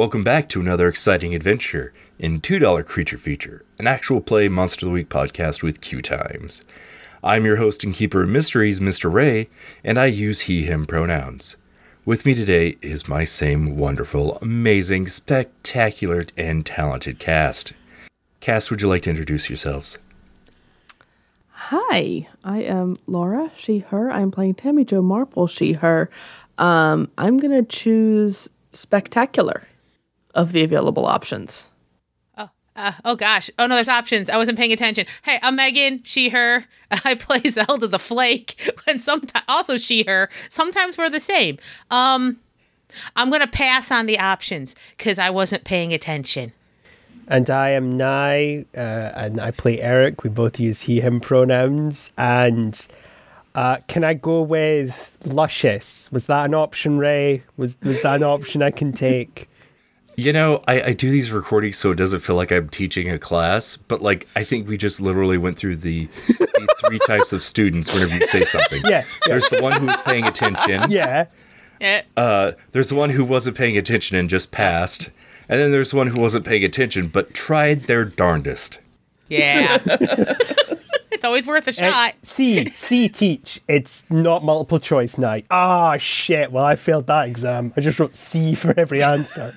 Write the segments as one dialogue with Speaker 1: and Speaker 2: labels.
Speaker 1: Welcome back to another exciting adventure in $2 Creature Feature, an actual play Monster of the Week podcast with QueueTimes. I'm your host and keeper of mysteries, Mr. Ray, and I use he, him pronouns. With me today is my same wonderful, amazing, spectacular, and talented cast. Cast, would you like to introduce yourselves?
Speaker 2: Hi, I am Laura, she, her. I'm playing Tammy Jo Marple, she, her. Um, I'm going to choose Spectacular of the available options.
Speaker 3: Uh, oh gosh. Oh no, there's options. I wasn't paying attention. Hey, I'm Meghan. She, her. I play Zelda the Flake, and sometimes also she, her. Sometimes we're the same. Um, I'm gonna pass on the options because I wasn't paying attention.
Speaker 4: And I am Nye, uh, and I play Eric. We both use he, him pronouns. And uh, can I go with luscious? Was that an option, Ray? Was was that an option I can take?
Speaker 1: You know, I, I do these recordings so it doesn't feel like I'm teaching a class, but like I think we just literally went through the, the three types of students whenever you say something.
Speaker 4: Yeah, yeah.
Speaker 1: There's the one who was paying attention.
Speaker 4: Yeah.
Speaker 3: Yeah.
Speaker 1: Uh, there's the one who wasn't paying attention and just passed. And then there's one who wasn't paying attention but tried their darndest.
Speaker 3: Yeah. it's always worth a
Speaker 4: Uh,
Speaker 3: shot.
Speaker 4: C, C teach. It's not multiple choice night. Ah, shit. Well, I failed that exam. I just wrote C for every answer.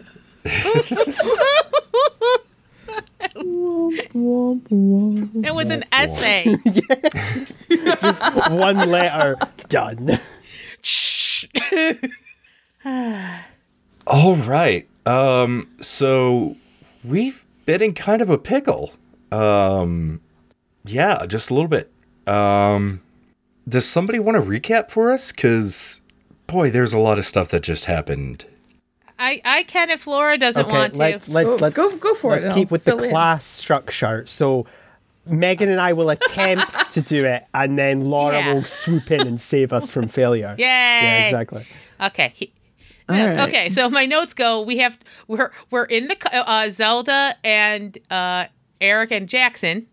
Speaker 3: It was an essay.
Speaker 4: Just one letter. Done.
Speaker 3: Shh.
Speaker 1: All right. Um, so we've been in kind of a pickle. Um, yeah, just a little bit. Um, does somebody want to recap for us? Because, boy, there's a lot of stuff that just happened.
Speaker 3: I I can if Laura doesn't
Speaker 4: Okay,
Speaker 3: want to.
Speaker 4: let's let's
Speaker 2: Go-
Speaker 4: let's
Speaker 2: go- go for it,
Speaker 4: Let's
Speaker 2: and
Speaker 4: keep
Speaker 2: I'll
Speaker 4: with the
Speaker 2: in.
Speaker 4: class structure. So Meghan and I will attempt to do it, and then Laura
Speaker 3: Yeah.
Speaker 4: will swoop in and save us from failure.
Speaker 3: Yay!
Speaker 4: Yeah, exactly.
Speaker 3: Okay. He, yes,
Speaker 2: right.
Speaker 3: Okay, so my notes go. We have we're we're in the uh, Zelda and uh, Eric and Jackson.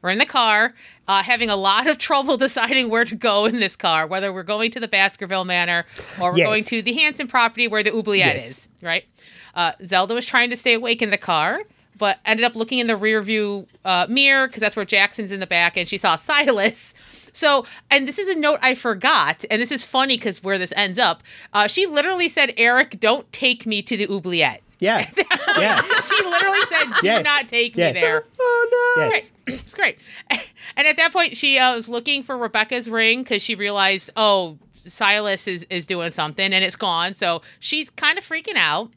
Speaker 3: We're in the car, uh, having a lot of trouble deciding where to go in this car, whether we're going to the Baskerville Manor or we're
Speaker 4: Yes.
Speaker 3: going to the Hanson property where the oubliette
Speaker 4: Yes.
Speaker 3: is. Right? Uh, Zelda was trying to stay awake in the car, but ended up looking in the rear view uh, mirror because that's where Jackson's in the back, and she saw Silas. So, and this is a note I forgot, and this is funny because where this ends up, uh, she literally said, "Eric, don't take me to the oubliette."
Speaker 4: Yeah. yeah.
Speaker 3: She literally said, "Do
Speaker 4: Yes.
Speaker 3: not take
Speaker 4: Yes.
Speaker 3: me there."
Speaker 2: Oh no!
Speaker 4: Yes.
Speaker 3: It's great. And at that point, she uh, was looking for Rebecca's ring because she realized, oh, Silas is, is doing something and it's gone. So she's kind of freaking out.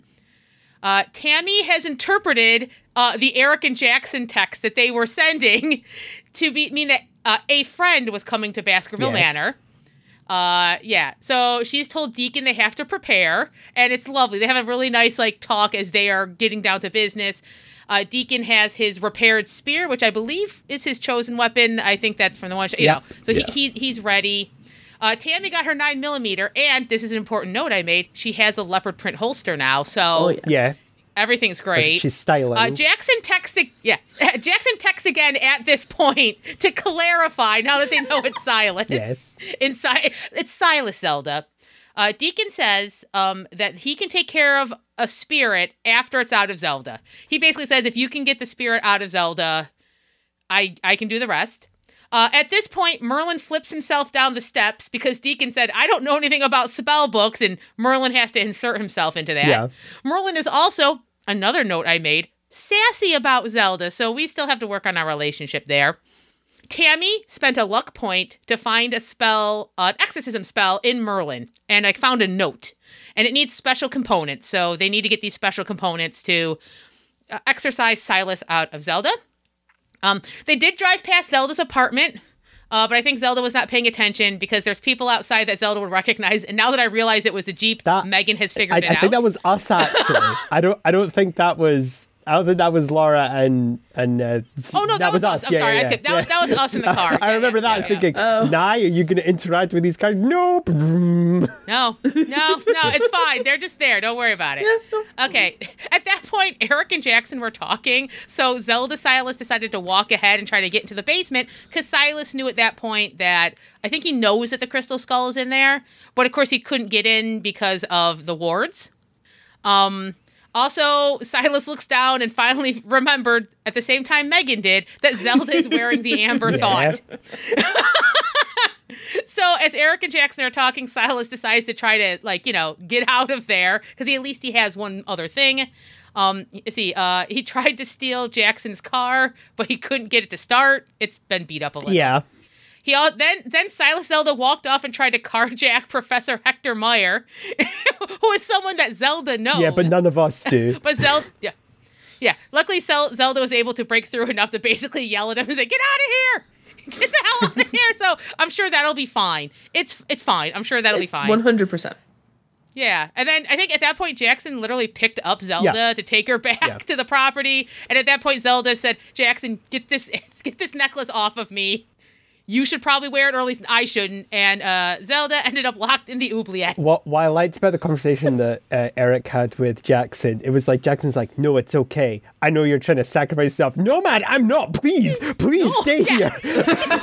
Speaker 3: Uh, Tammy has interpreted uh, the Eric and Jackson text that they were sending to be mean that uh, a friend was coming to Baskerville
Speaker 4: Yes.
Speaker 3: Manor. Uh, yeah. So she's told Deacon they have to prepare, and it's lovely. They have a really nice like talk as they are getting down to business. Uh, Deacon has his repaired spear, which I believe is his chosen weapon. I think that's from the one. You
Speaker 4: Yeah.
Speaker 3: know, so
Speaker 1: Yeah.
Speaker 3: he, he he's ready. Uh, Tammy got her nine millimeter, and this is an important note I made. She has a leopard print holster now, so
Speaker 2: Oh, yeah.
Speaker 4: Yeah.
Speaker 3: Everything's great.
Speaker 4: She's styling.
Speaker 3: Uh, Jackson texts, yeah, Jackson texts again at this point to clarify. Now that they know it's Silas,
Speaker 4: Yes.
Speaker 3: inside it's Silas Zelda. Uh, Deacon says um, that he can take care of a spirit after it's out of Zelda. He basically says if you can get the spirit out of Zelda, I I can do the rest. Uh, at this point, Merlin flips himself down the steps because Deacon said, I don't know anything about spell books, and Merlin has to insert himself into that.
Speaker 4: Yeah.
Speaker 3: Merlin is also, another note I made, sassy about Zelda, so we still have to work on our relationship there. Tammy spent a luck point to find a spell, uh, an exorcism spell in Merlin, and I found a note. And it needs special components, so they need to get these special components to uh, exorcise Silas out of Zelda. Um, they did drive past Zelda's apartment, uh, but I think Zelda was not paying attention because there's people outside that Zelda would recognize. And now that I realize it was a Jeep,
Speaker 4: That-
Speaker 3: Meghan has figured
Speaker 4: I
Speaker 3: it out.
Speaker 4: I think that was us actually. I don't. I don't think that was. I don't think that was Laura and and. Uh,
Speaker 3: Oh no, that, was, us. I'm
Speaker 4: Yeah,
Speaker 3: sorry,
Speaker 4: yeah,
Speaker 3: I skipped. That,
Speaker 4: yeah.
Speaker 3: was, that was us in the car.
Speaker 4: I remember that
Speaker 3: yeah,
Speaker 4: thinking,
Speaker 2: Oh.
Speaker 4: Nye, are you going to interact with these cars? Nope.
Speaker 3: No, no, no, it's fine. They're just there. Don't worry about it. Okay. At that point, Eric and Jackson were talking. So Zelda Silas decided to walk ahead and try to get into the basement because Silas knew at that point that I think he knows that the crystal skull is in there. But of course, he couldn't get in because of the wards. Um, Also, Silas looks down and finally remembered at the same time Meghan did that Zelda is wearing the Amber. Thought. So as Eric and Jackson are talking, Silas decides to try to like you know get out of there because he at least he has one other thing. Um, see, uh, he tried to steal Jackson's car, but he couldn't get it to start. It's been beat up a little.
Speaker 4: Yeah.
Speaker 3: He all, then then Silas Zelda walked off and tried to carjack Professor Hector Meyer, who is someone that Zelda knows.
Speaker 4: Yeah, but none of us do.
Speaker 3: But Zelda, yeah, yeah. Luckily, Zel- Zelda was able to break through enough to basically yell at him and say, "Get out of here! Get the hell out of here!" So I'm sure that'll be fine. It's it's fine. I'm sure that'll be fine.
Speaker 2: One hundred percent.
Speaker 3: Yeah, and then I think at that point Jackson literally picked up Zelda
Speaker 4: Yeah.
Speaker 3: to take her back
Speaker 4: Yeah.
Speaker 3: to the property, and at that point Zelda said, "Jackson, get this get this necklace off of me. You should probably wear it, or at least I shouldn't." And uh, Zelda ended up locked in the oubliette.
Speaker 4: What, what I liked about the conversation that uh, Eric had with Jackson, it was like Jackson's like, "No, it's okay. I know you're trying to sacrifice yourself. No, man, I'm not. Please, please stay here."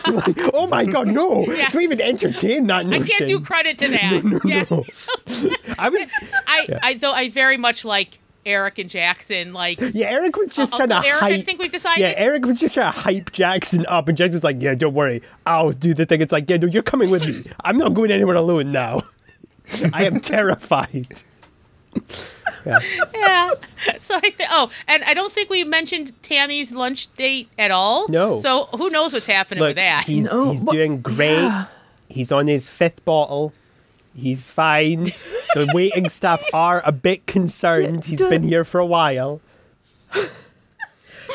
Speaker 4: like, oh my god, no!
Speaker 3: Yeah.
Speaker 4: Don't even entertain that notion.
Speaker 3: I can't do credit to that. yeah,
Speaker 4: I was,
Speaker 3: I, I though I very much like Eric and Jackson. Like,
Speaker 4: yeah. Eric was just
Speaker 3: Uh,
Speaker 4: trying to
Speaker 3: Uncle Eric, I think we've decided-
Speaker 4: Yeah, Eric was just trying to hype Jackson up, and Jackson's like, "Yeah, don't worry, I'll do the thing." It's like, "Yeah, no, you're coming with me. I'm not going anywhere alone now. I am terrified."
Speaker 3: yeah. So I think. Oh, and I don't think we mentioned Tammy's lunch date at all.
Speaker 4: No.
Speaker 3: So who knows what's happening
Speaker 4: Look,
Speaker 3: with that?
Speaker 4: he's
Speaker 2: No,
Speaker 4: he's
Speaker 2: but-
Speaker 4: doing great.
Speaker 2: yeah.
Speaker 4: He's on his fifth bottle. He's fine. the waiting staff are a bit concerned. He's been here for a while.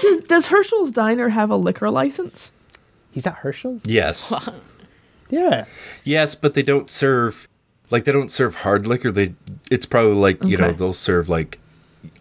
Speaker 2: Does, does Herschel's Diner have a liquor license?
Speaker 4: He's at Herschel's.
Speaker 1: Yes.
Speaker 4: Yeah.
Speaker 1: Yes, but they don't serve like they don't serve hard liquor. They it's probably like, you know, they'll serve like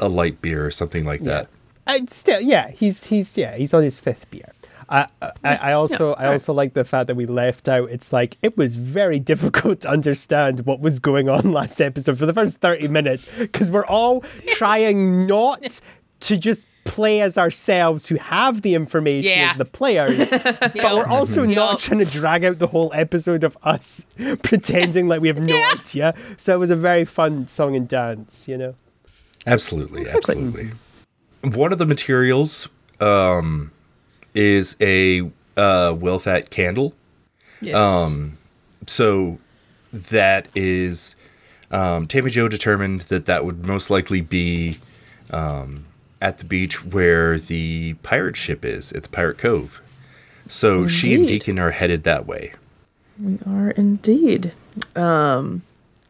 Speaker 1: a light beer or something like that.
Speaker 4: Uh, still, yeah. He's he's yeah. He's on his fifth beer. I, I, I also I
Speaker 2: alright.
Speaker 4: also like the fact that we left out. It's like it was very difficult to understand what was going on last episode for the first thirty minutes because we're all trying not to just play as ourselves who have the information
Speaker 3: Yeah.
Speaker 4: as the players, but we're also not trying to drag out the whole episode of us pretending like we have no
Speaker 3: Yeah.
Speaker 4: idea. So it was a very fun song and dance, you know.
Speaker 1: Absolutely, absolutely. One of the materials um is a uh whale-fat candle.
Speaker 2: Yes.
Speaker 1: Um, so that is um, Tammy Jo determined that that would most likely be um, at the beach where the pirate ship is at the Pirate Cove. So she and Deacon are headed that way.
Speaker 2: We are indeed. Um,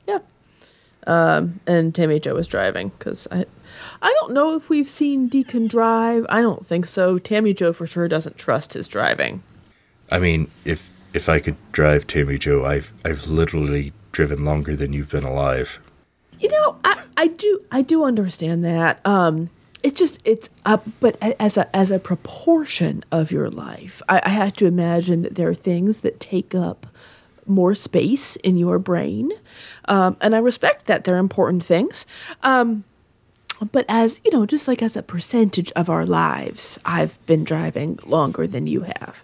Speaker 2: yeah. Um, and Tammy Jo is driving because I, I don't know if we've seen Deacon drive. I don't think so. Tammy Jo for sure doesn't trust his driving.
Speaker 1: I mean, if if I could drive Tammy Jo, I've I've literally driven longer than you've been alive.
Speaker 2: You know, I, I do I do understand that. Um, it's just it's up, but as a as a proportion of your life, I, I have to imagine that there are things that take up more space in your brain, um, and I respect that they're important things. Um, but as you know, just like as a percentage of our lives, I've been driving longer than you have.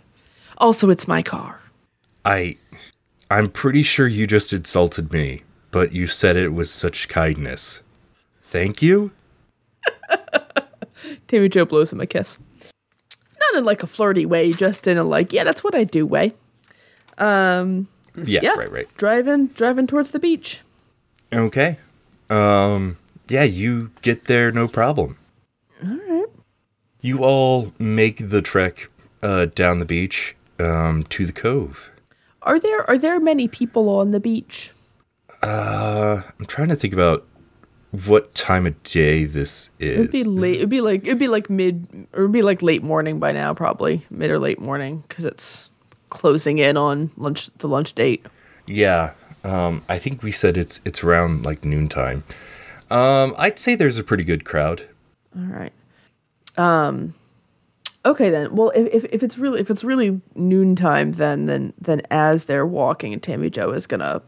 Speaker 2: Also, it's my car.
Speaker 1: I I'm pretty sure you just insulted me, but you said it with such kindness. Thank you.
Speaker 2: Tammy Jo blows him a kiss. Not in like a flirty way, just in a like, yeah, that's what I do way.
Speaker 1: Yeah,
Speaker 2: Yeah.
Speaker 1: right, right.
Speaker 2: Driving, driving towards the beach.
Speaker 1: Okay. Um yeah, you get there no problem.
Speaker 2: All right.
Speaker 1: You all make the trek uh down the beach um to the cove.
Speaker 2: Are there are there many people on the beach?
Speaker 1: I'm trying to think about what time of day this is.
Speaker 2: It'd be late. It'd be like it'd be like mid or it'd be like late morning by now, probably mid or late morning, because it's closing in on lunch the lunch date.
Speaker 1: Yeah. Um I think we said it's it's around like noontime. Um I'd say there's a pretty good crowd.
Speaker 2: All right. Um. Okay then. Well, if, if, if it's really if it's really noontime, then then then as they're walking, Tammy Jo is gonna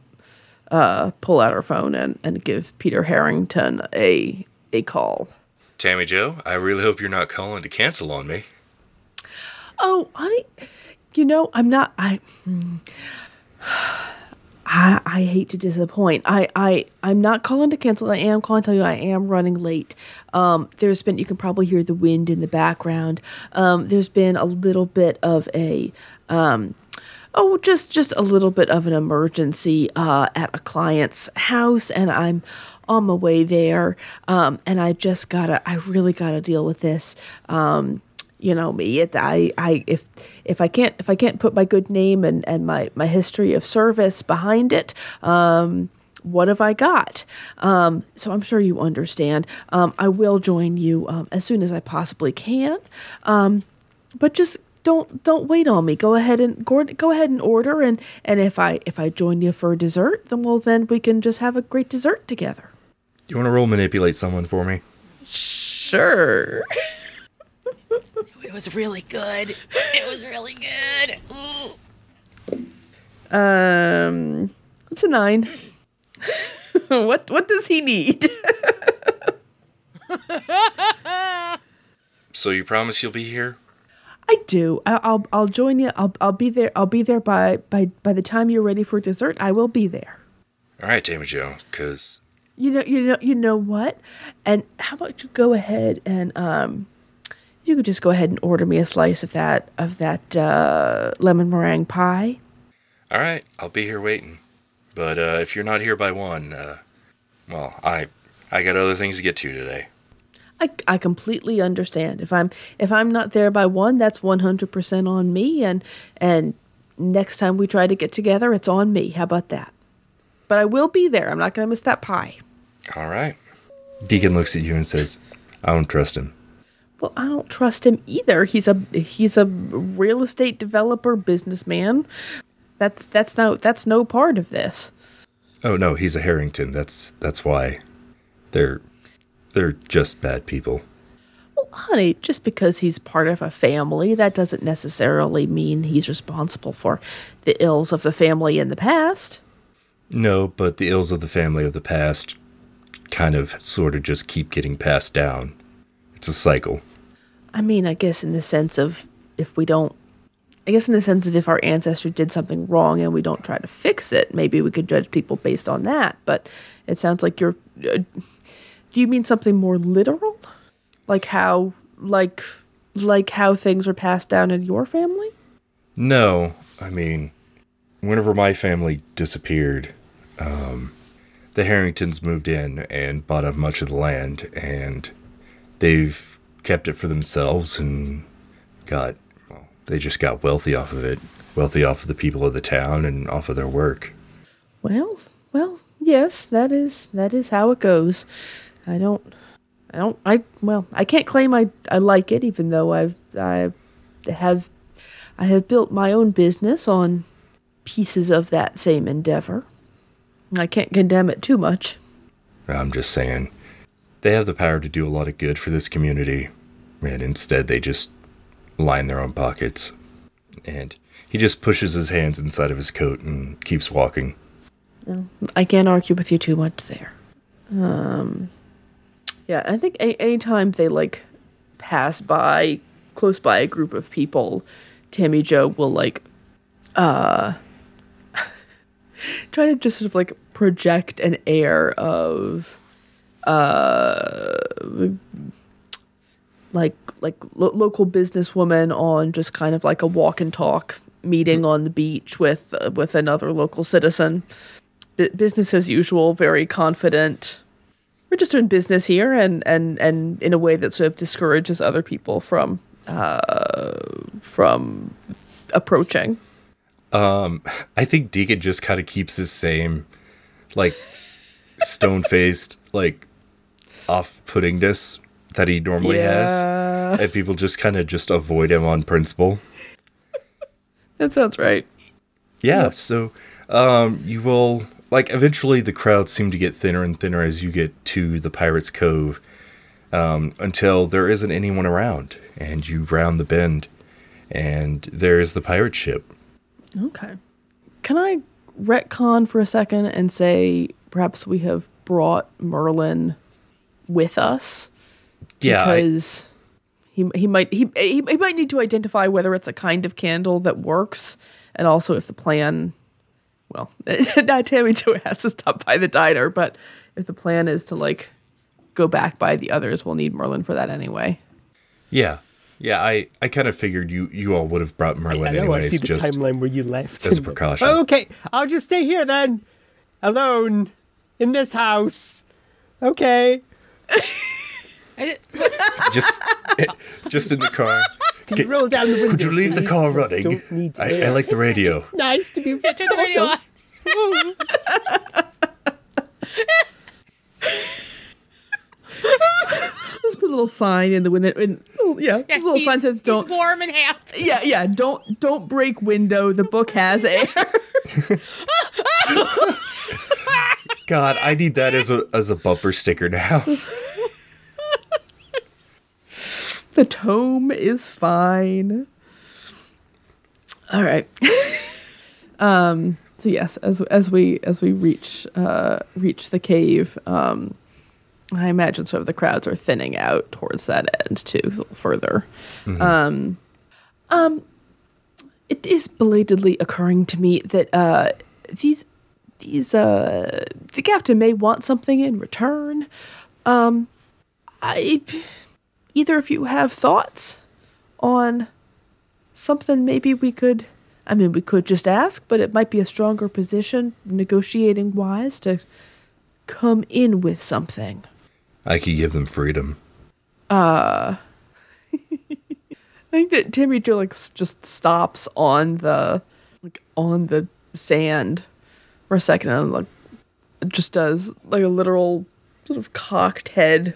Speaker 2: uh, pull out her phone and, and give Peter Harrington a a call.
Speaker 1: Tammy Jo, I really hope you're not calling to cancel on me.
Speaker 2: Oh, honey, you know I'm not. I hmm. I, I hate to disappoint. I, I, I'm not calling to cancel. I am calling to tell you I am running late. Um, there's been, you can probably hear the wind in the background. Um, there's been a little bit of a, um, oh, just, just a little bit of an emergency uh, at a client's house, and I'm on my way there. Um, and I just gotta, I really gotta deal with this. Um, you know me it i i if if i can't if i can't put my good name and and my my history of service behind it um what have I got? Um, so I'm sure you understand. Um, I will join you um, as soon as I possibly can. Um, but just don't don't wait on me. Go ahead and go, go ahead and order and and if I if I join you for dessert, then well then we can just have a great dessert together.
Speaker 1: Do you want to roll manipulate someone for me?
Speaker 2: Sure.
Speaker 3: It was really good. It was really good. Ooh.
Speaker 2: Um, it's a nine. what what does he need?
Speaker 1: So you promise you'll be here?
Speaker 2: I do. I, I'll I'll join you. I'll I'll be there. I'll be there by by by the time you're ready for dessert. I will be there.
Speaker 1: All right, Tammy Jo, because
Speaker 2: You know you know you know what? And how about you go ahead and um, you could just go ahead and order me a slice of that of that uh, lemon meringue pie.
Speaker 1: all right, I'll be here waiting. But uh, if you're not here by one, uh, well, I I got other things to get to today.
Speaker 2: I, I completely understand. If I'm if I'm not there by one, that's 100% on me and and next time we try to get together, it's on me. How about that? But I will be there. I'm not going to miss that pie.
Speaker 1: All right. Deacon looks at you and says, "I don't trust him."
Speaker 2: Well, I don't trust him either. He's a he's a real estate developer businessman. That's that's no that's no part of this.
Speaker 1: Oh no, he's a Harrington. That's that's why. They're they're just bad people.
Speaker 2: Well, honey, just because he's part of a family, that doesn't necessarily mean he's responsible for the ills of the family in the past.
Speaker 1: No, but the ills of the family of the past kind of sort of just keep getting passed down. It's a cycle.
Speaker 2: I mean, I guess in the sense of if we don't, I guess in the sense of if our ancestor did something wrong and we don't try to fix it, maybe we could judge people based on that. But it sounds like you're. Uh, do you mean something more literal, like how, like, like how things were passed down in your family?
Speaker 1: No, I mean, whenever my family disappeared, um, the Harringtons moved in and bought up much of the land, and they've kept it for themselves and got, well, they just got wealthy off of it, wealthy off of the people of the town and off of their work.
Speaker 2: Well, well, yes, that is that is how it goes. I don't, I don't, I well, I can't claim I I like it, even though I I have I have built my own business on pieces of that same endeavor. I can't condemn it too much.
Speaker 1: I'm just saying, they have the power to do a lot of good for this community, and instead they just line their own pockets. And he just pushes his hands inside of his coat and keeps walking.
Speaker 2: I can't argue with you too much there. Um, yeah, I think a- anytime they like pass by close by a group of people, Tammy Jo will like uh try to just sort of like project an air of uh like like lo- local businesswoman on just kind of like a walk and talk meeting on the beach with uh, with another local citizen. B- business as usual very confident. We're just doing business here and and and in a way that sort of discourages other people from uh from approaching.
Speaker 1: I think Deacon just kind of keeps his same, like, stone faced, like, off puttingness that he normally
Speaker 2: Yeah.
Speaker 1: has. And people just kind of just avoid him on principle.
Speaker 2: that sounds right
Speaker 1: Yeah, so um, you will like eventually the crowds seem to get thinner and thinner as you get to the Pirates Cove um, until there isn't anyone around, and you round the bend, and there is the pirate ship.
Speaker 2: Okay. Can I retcon for a second and say perhaps we have brought Merlin with us?
Speaker 1: Yeah, I-
Speaker 2: Because he he might he, he he might need to identify whether it's a kind of candle that works and also if the plan well, not Tammy Jo has to stop by the diner, but if the plan is to like go back by the others, we'll need Merlin for that anyway.
Speaker 1: Yeah. Yeah, I, I kind of figured you, you all would have brought Merlin
Speaker 4: I know. I
Speaker 1: anyways,
Speaker 4: see the
Speaker 1: just
Speaker 4: timeline where you left.
Speaker 1: as a precaution.
Speaker 4: Oh, okay, I'll just stay here then, alone, in this house. Okay.
Speaker 3: I did,
Speaker 1: just just in the car.
Speaker 4: Can you roll down the window?
Speaker 1: Could you leave the car running? I. I like the radio.
Speaker 4: It's nice to be.
Speaker 3: turn the radio on.
Speaker 2: Let's put a little sign in the window. In, oh, yeah,
Speaker 3: Yeah,
Speaker 2: this little sign says don't.
Speaker 3: warm and half.
Speaker 2: Yeah, yeah, don't don't break window. The book has air.
Speaker 1: God, I need that as a as a bumper sticker now.
Speaker 2: the tome is fine. All right. um. So yes, as as we as we reach uh reach the cave, um, I imagine sort of the crowds are thinning out towards that end too, a little further. Um, um, it is belatedly occurring to me that uh these these uh the captain may want something in return. Um, I either of you have thoughts on something maybe we could I mean we could just ask, but it might be a stronger position negotiating wise to come in with something.
Speaker 1: I could give them freedom.
Speaker 2: Uh I think that Timmy Jo just stops on the like on the sand for a second and like just does like a literal sort of cocked head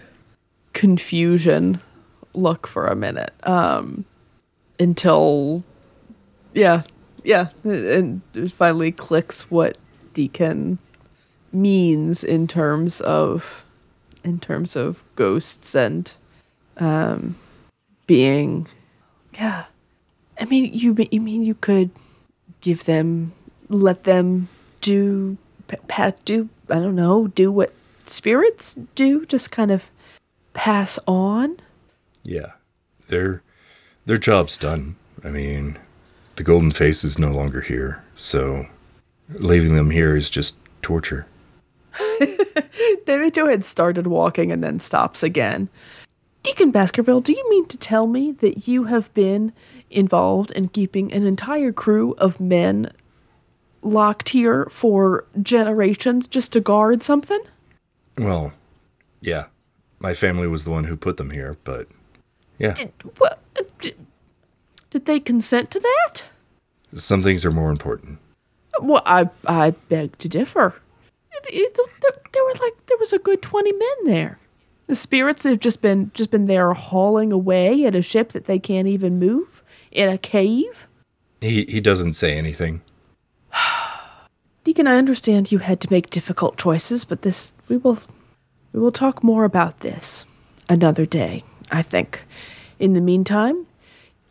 Speaker 2: confusion look for a minute um until yeah yeah and it finally clicks what deacon means in terms of in terms of ghosts and um being yeah. I mean, you you mean you could give them, let them do, do I don't know, do what spirits do, just kind of pass on.
Speaker 1: Yeah. Their their job's done. I mean, the golden face is no longer here, so leaving them here is just torture.
Speaker 2: David had started walking and then stops again. Deacon Baskerville, do you mean to tell me that you have been involved in keeping an entire crew of men locked here for generations just to guard something?
Speaker 1: Well, yeah. My family was the one who put them here, but yeah.
Speaker 2: Did, what, did, did they consent to that?
Speaker 1: Some things are more important.
Speaker 2: Well, I I beg to differ. It, it, there, there were like there was a good twenty men there. The spirits have just been just been there hauling away at a ship that they can't even move in a cave.
Speaker 1: He he doesn't say anything.
Speaker 2: Deacon, I understand you had to make difficult choices, but this we will we will talk more about this another day, I think. In the meantime,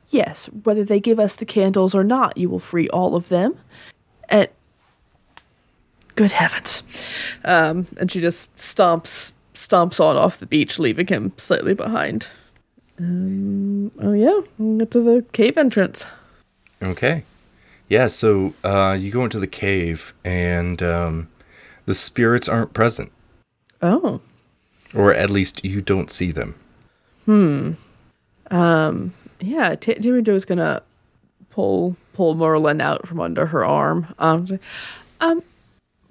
Speaker 2: yes, whether they give us the candles or not, you will free all of them. And good heavens. Um, and she just stomps stomps on off the beach, leaving him slightly behind. Um, oh yeah, we'll get to the cave entrance.
Speaker 1: Okay. Yeah, so uh, you go into the cave and um, the spirits aren't present.
Speaker 2: Oh.
Speaker 1: Or at least you don't see them. Hmm.
Speaker 2: Um, yeah, T- Timmy Joe's gonna pull pull Merlin out from under her arm. Um, um,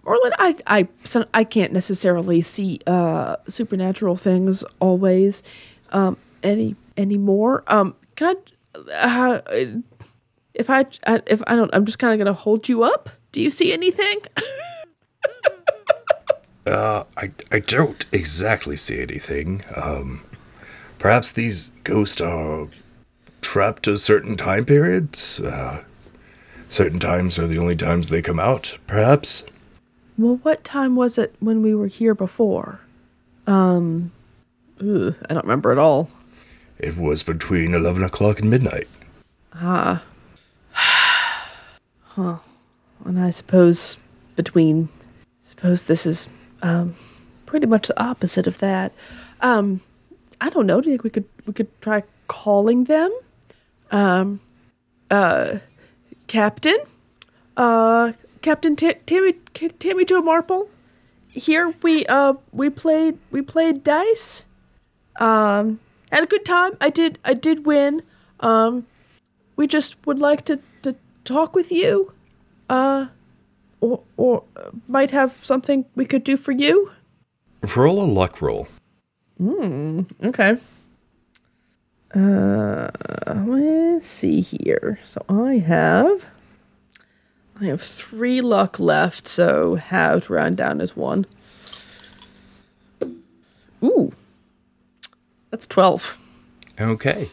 Speaker 2: Merlin, I I so I can't necessarily see uh supernatural things always, um, any anymore. Um, can I, uh, if I, I if I don't, I'm just kind of gonna hold you up. Do you see anything?
Speaker 1: Uh, I, I don't exactly see anything. Um, perhaps these ghosts are trapped to certain time periods. Uh, certain times are the only times they come out, perhaps.
Speaker 2: well, what time was it when we were here before? Um, ugh, I don't remember at all.
Speaker 1: It was between 11 o'clock and midnight.
Speaker 2: And I suppose between, suppose this is um, pretty much the opposite of that. Um, I don't know. Do you think we could we could try calling them? Um, uh, Captain, uh, Captain Ta- Tammy K- Tammy Jo Marple. Here we uh we played we played dice. Um, had a good time. I did I did win. Um, we just would like to to talk with you. Uh, or or uh, might have something we could do for you.
Speaker 1: Roll a luck roll. Hmm.
Speaker 2: Okay. Uh, let's see here. So I have, I have three luck left. So have to round down as one. Ooh, that's twelve.
Speaker 1: Okay.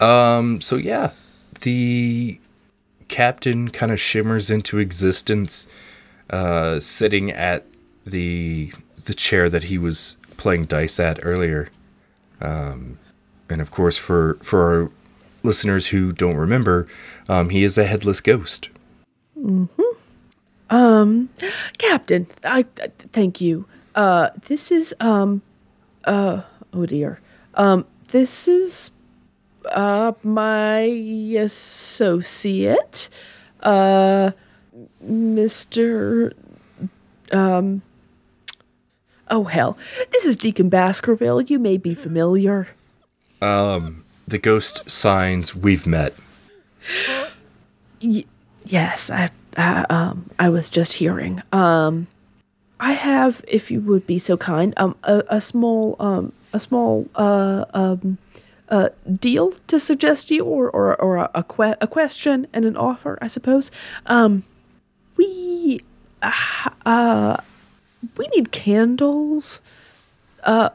Speaker 1: Um, so yeah, the captain kind of shimmers into existence, uh, sitting at the the chair that he was playing dice at earlier. Um, and of course, for for our listeners who don't remember, um, he is a headless ghost.
Speaker 2: Captain, I I- thank you. Uh, this is um, uh, oh dear. Um, this is uh my associate, uh, Mister. Um. Oh hell, this is Deacon Baskerville. You may be familiar.
Speaker 1: Um, the ghost signs, "We've met."
Speaker 2: Y- yes, I, I um I was just hearing. Um I have if you would be so kind um a, a small um a small uh um uh deal to suggest you or or or a a, que- a question and an offer, I suppose. Um we uh, uh we need candles. Uh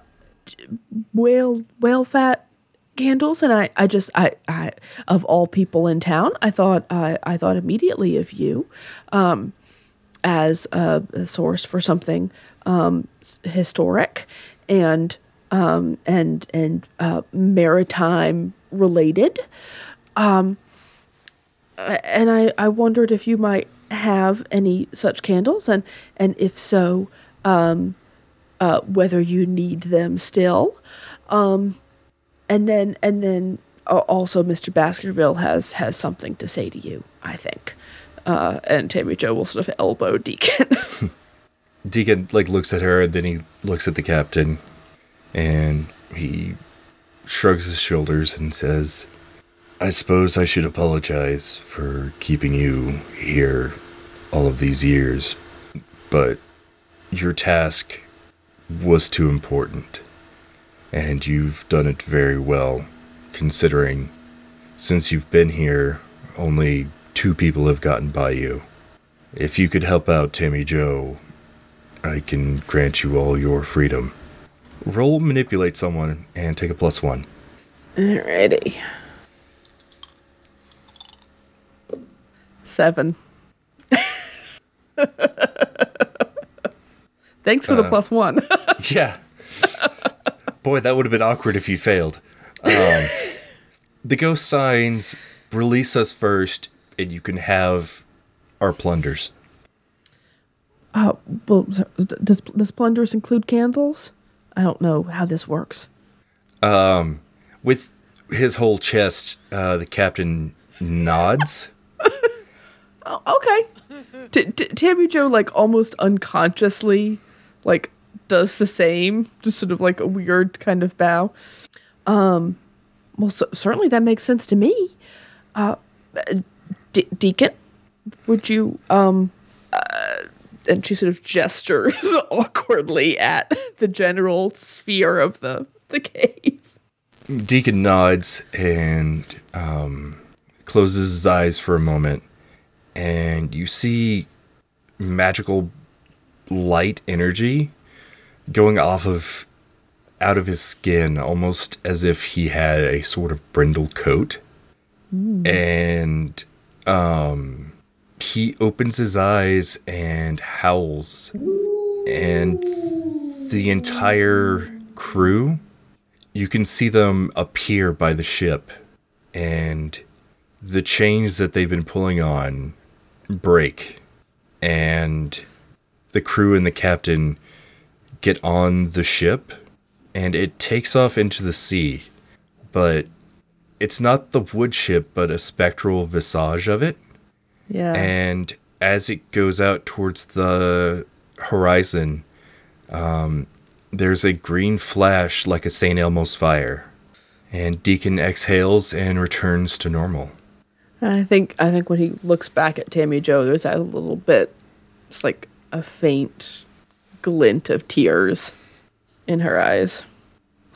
Speaker 2: whale whale fat candles and I, I just I, I of all people in town I thought I, I thought immediately of you um, as a, a source for something um, historic and um, and and uh, maritime related um, and I, I wondered if you might have any such candles and and if so um, uh, whether you need them still um, and then and then uh, also Mr. Baskerville has has something to say to you. I think, uh, and Tammy Jo will sort of elbow Deacon.
Speaker 1: Deacon like looks at her, and then he looks at the captain, and he shrugs his shoulders and says, "I suppose I should apologize for keeping you here all of these years, but your task was too important, and you've done it very well, considering since you've been here, only two people have gotten by you." If you could help out Tammy Jo, I can grant you all your freedom. Roll manipulate someone and take a plus one.
Speaker 2: Alrighty. Seven. Thanks for the plus one.
Speaker 1: Yeah. Boy, that would have been awkward if you failed. Um, the ghost signs release us first, and you can have our plunders.
Speaker 2: Oh, well, does does plunders include candles? I don't know how this works.
Speaker 1: With his whole chest, uh, the captain nods.
Speaker 2: Oh, okay. T- T- Tammy Jo like almost unconsciously like does the same, just sort of like a weird kind of bow. Um, well, so, certainly that makes sense to me. Uh, De- Deacon, would you um, uh, and she sort of gestures awkwardly at the general sphere of the the cave.
Speaker 1: Deacon nods and um, closes his eyes for a moment, and you see magical light energy going off of out of his skin, almost as if he had a sort of brindle coat. And um, he opens his eyes and howls, and the entire crew you can see them appear by the ship. And the chains that they've been pulling on break. And the crew and the captain get on the ship and it takes off into the sea. But it's not the wood ship but a spectral visage of it
Speaker 2: Yeah.
Speaker 1: and as it goes out towards the horizon, um, there's a green flash like a St. Elmo's fire. And Deacon exhales and returns to normal.
Speaker 2: I think I think when he looks back at Tammy Jo, there's that little bit, it's like a faint glint of tears in her eyes.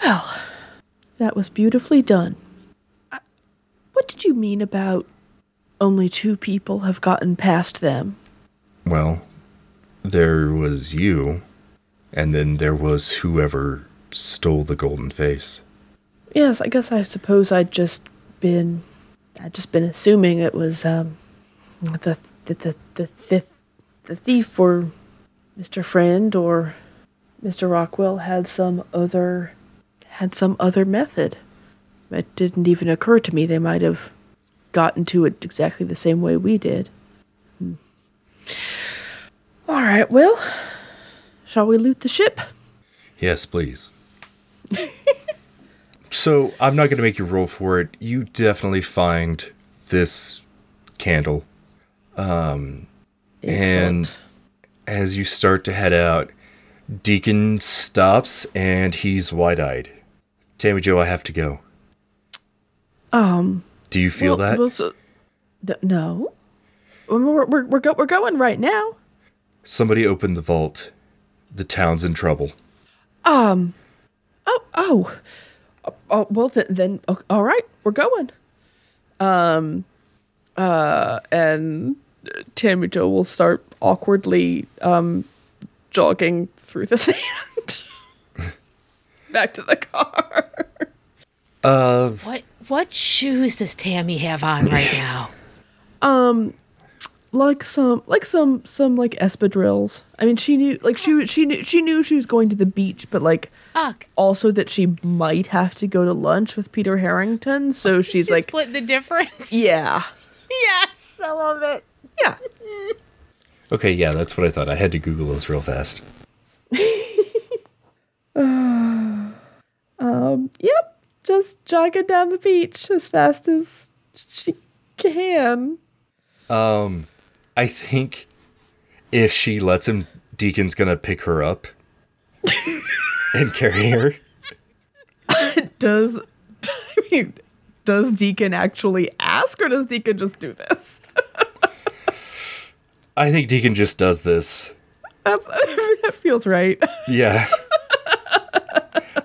Speaker 2: Well, that was beautifully done. I, what did you mean about only two people have gotten past them?
Speaker 1: Well, there was you, and then there was whoever stole the golden face.
Speaker 2: Yes, I guess I suppose I'd just been I'd just been assuming it was um the the the the, the, the thief or Mr. Friend or Mr. Rockwell had some other had some other method. It didn't even occur to me they might have gotten to it exactly the same way we did. Hmm. All right, well, shall we loot the ship?
Speaker 1: Yes, please. so I'm not going to make you roll for it. You definitely find this candle. Um, and as you start to head out, Deacon stops and he's wide eyed. Tammy Jo, I have to go.
Speaker 2: um
Speaker 1: Do you feel
Speaker 2: Well-
Speaker 1: that?
Speaker 2: well, so- d- no. We're, we're, we're, go- we're going right now.
Speaker 1: Somebody opened the vault. The town's in trouble.
Speaker 2: Um. Oh, oh. Oh, well, then, then oh, all right, we're going. Um. Uh, and Tammy Jo will start awkwardly um jogging through the sand back to the car.
Speaker 1: Uh,
Speaker 3: What what shoes does Tammy have on right now?
Speaker 2: Um, like some, like some, some like espadrilles. I mean, she knew, like she, she knew, she knew she was going to the beach, but like
Speaker 3: Ah,
Speaker 2: also that she might have to go to lunch with Peter Harrington. So she's
Speaker 3: you
Speaker 2: like,
Speaker 3: split the difference.
Speaker 2: yeah,
Speaker 3: Yes, I love it.
Speaker 2: yeah.
Speaker 1: okay, yeah, that's what I thought. I had to Google those real fast.
Speaker 2: Um, yep. Just jogging down the beach as fast as she can.
Speaker 1: Um, I think if she lets him, Deacon's gonna pick her up and carry her.
Speaker 2: Does I mean, does Deacon actually ask, or does Deacon just do this?
Speaker 1: I think Deacon just does this.
Speaker 2: That's that feels right.
Speaker 1: Yeah.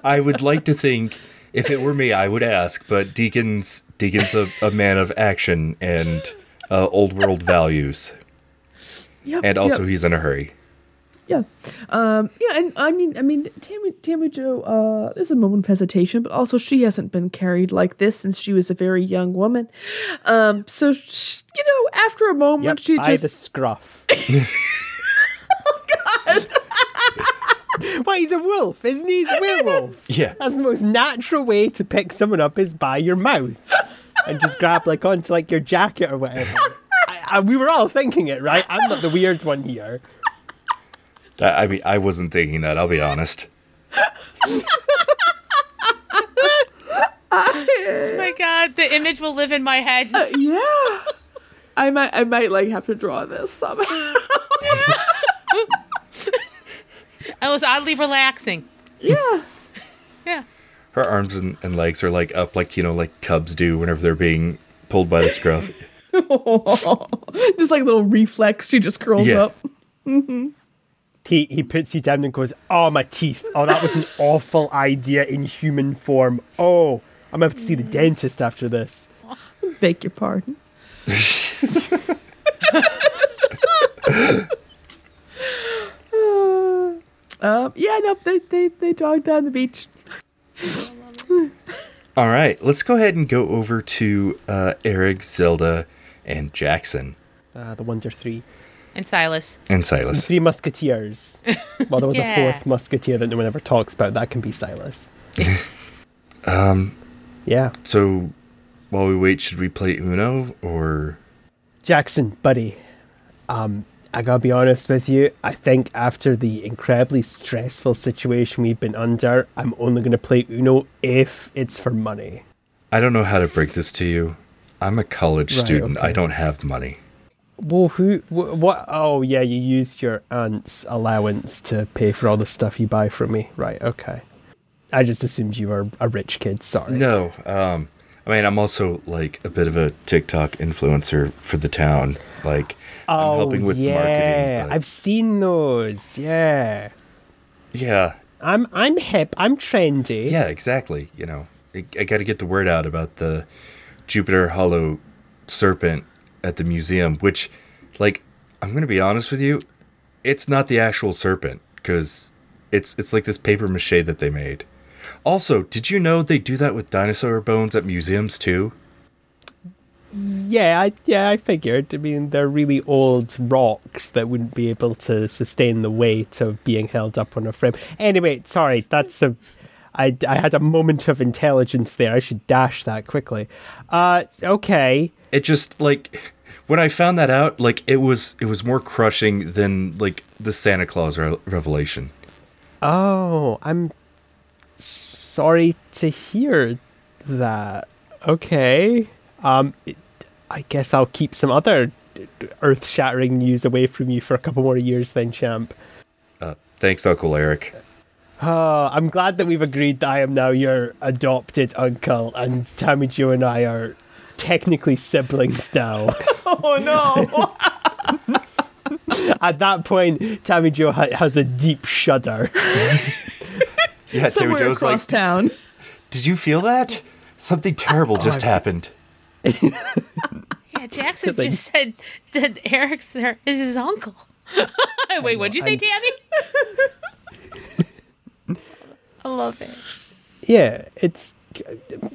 Speaker 1: I would like to think if it were me, I would ask, but Deacon's Deacon's a, a man of action and uh, old world values,
Speaker 2: Yep,
Speaker 1: and also
Speaker 2: yep.
Speaker 1: he's in a hurry.
Speaker 2: Yeah. Um, yeah, and I mean, I mean, Tammy, Tammy Jo, uh, there's a moment of hesitation, but also she hasn't been carried like this since she was a very young woman. Um, so, sh you know, after a moment,
Speaker 4: Yep,
Speaker 2: she
Speaker 4: by
Speaker 2: just,
Speaker 4: the scruff. Why, he's a wolf, isn't he? He's a werewolf.
Speaker 1: Yeah.
Speaker 4: That's the most natural way to pick someone up is by your mouth. And just grab like onto like your jacket or whatever. I, I, we were all thinking it, right? I'm not the weird one here.
Speaker 1: I, I mean, I wasn't thinking that. I'll be honest.
Speaker 3: Oh my god, the image will live in my head.
Speaker 2: Uh, yeah. I might, I might like have to draw this somehow.
Speaker 3: It was oddly relaxing.
Speaker 2: yeah.
Speaker 3: Yeah.
Speaker 1: Her arms and, and legs are like up, like you know, like cubs do whenever they're being pulled by the scruff.
Speaker 2: just like a little reflex, she just curls
Speaker 1: Yeah.
Speaker 2: up.
Speaker 4: He, he puts you down and goes, Oh, my teeth. Oh, that was an awful idea in human form. Oh, I'm going to have to see the dentist after this.
Speaker 2: Beg your pardon. Um, yeah, no, they, they, they jog down the beach.
Speaker 1: All right, let's go ahead and go over to uh, Eric, Zelda, and Jackson
Speaker 4: Uh, the Wonder Three.
Speaker 3: And Silas.
Speaker 1: and Silas.
Speaker 4: Three Musketeers. Well, there was
Speaker 3: Yeah.
Speaker 4: a fourth Musketeer that no one ever talks about. That can be Silas.
Speaker 1: Um,
Speaker 4: Yeah.
Speaker 1: so while we wait, should we play Uno or?
Speaker 4: Jackson, buddy. Um, I gotta be honest with you. I think after the incredibly stressful situation we've been under, I'm only gonna play Uno if it's for money.
Speaker 1: I don't know how to break this to you. I'm a college
Speaker 4: Right,
Speaker 1: student. I don't have money.
Speaker 4: Well, who? wh- What? Oh, yeah, you used your aunt's allowance to pay for all the stuff you buy from me. Right, okay. I just assumed you were a rich kid, sorry.
Speaker 1: No, um, I mean, I'm also like a bit of a TikTok influencer for the town. Like, I'm oh, helping with
Speaker 4: Oh, yeah,
Speaker 1: marketing. but-
Speaker 4: I've seen those. Yeah.
Speaker 1: yeah,
Speaker 4: I'm I'm hip. I'm trendy.
Speaker 1: yeah, exactly. You know, I, I got to get the word out about the Jupiter Hollow serpent at the museum. Which, like, I'm gonna be honest with you, it's not the actual serpent because it's it's like this paper mache that they made. Also, did you know they do that with dinosaur bones at museums too?
Speaker 4: Yeah, I, yeah, I figured. I mean, they're really old rocks that wouldn't be able to sustain the weight of being held up on a frame. Anyway, sorry, that's a. I, I had a moment of intelligence there. I should dash that quickly. Uh, okay.
Speaker 1: it just like when I found that out, like it was it was more crushing than like the Santa Claus re- revelation.
Speaker 4: Oh, I'm sorry to hear that. Okay. Um, it, I guess I'll keep some other earth-shattering news away from you for a couple more years, then, champ.
Speaker 1: Uh, thanks, Uncle Eric.
Speaker 4: Oh, I'm glad that we've agreed that I am now your adopted uncle, and Tammy Jo and I are technically siblings now.
Speaker 2: Oh no!
Speaker 4: At that point, Tammy Jo ha- has a deep shudder.
Speaker 1: Yeah,
Speaker 2: Somewhere
Speaker 1: Joe's
Speaker 2: across
Speaker 1: like,
Speaker 2: town.
Speaker 1: "Did you feel that? Something terrible just happened."
Speaker 3: Yeah, Jackson
Speaker 4: 'Cause I-
Speaker 3: just said that Eric's there is his uncle. Wait, what'd you say,
Speaker 4: I'm-
Speaker 3: Tammy? I love it.
Speaker 4: yeah, it's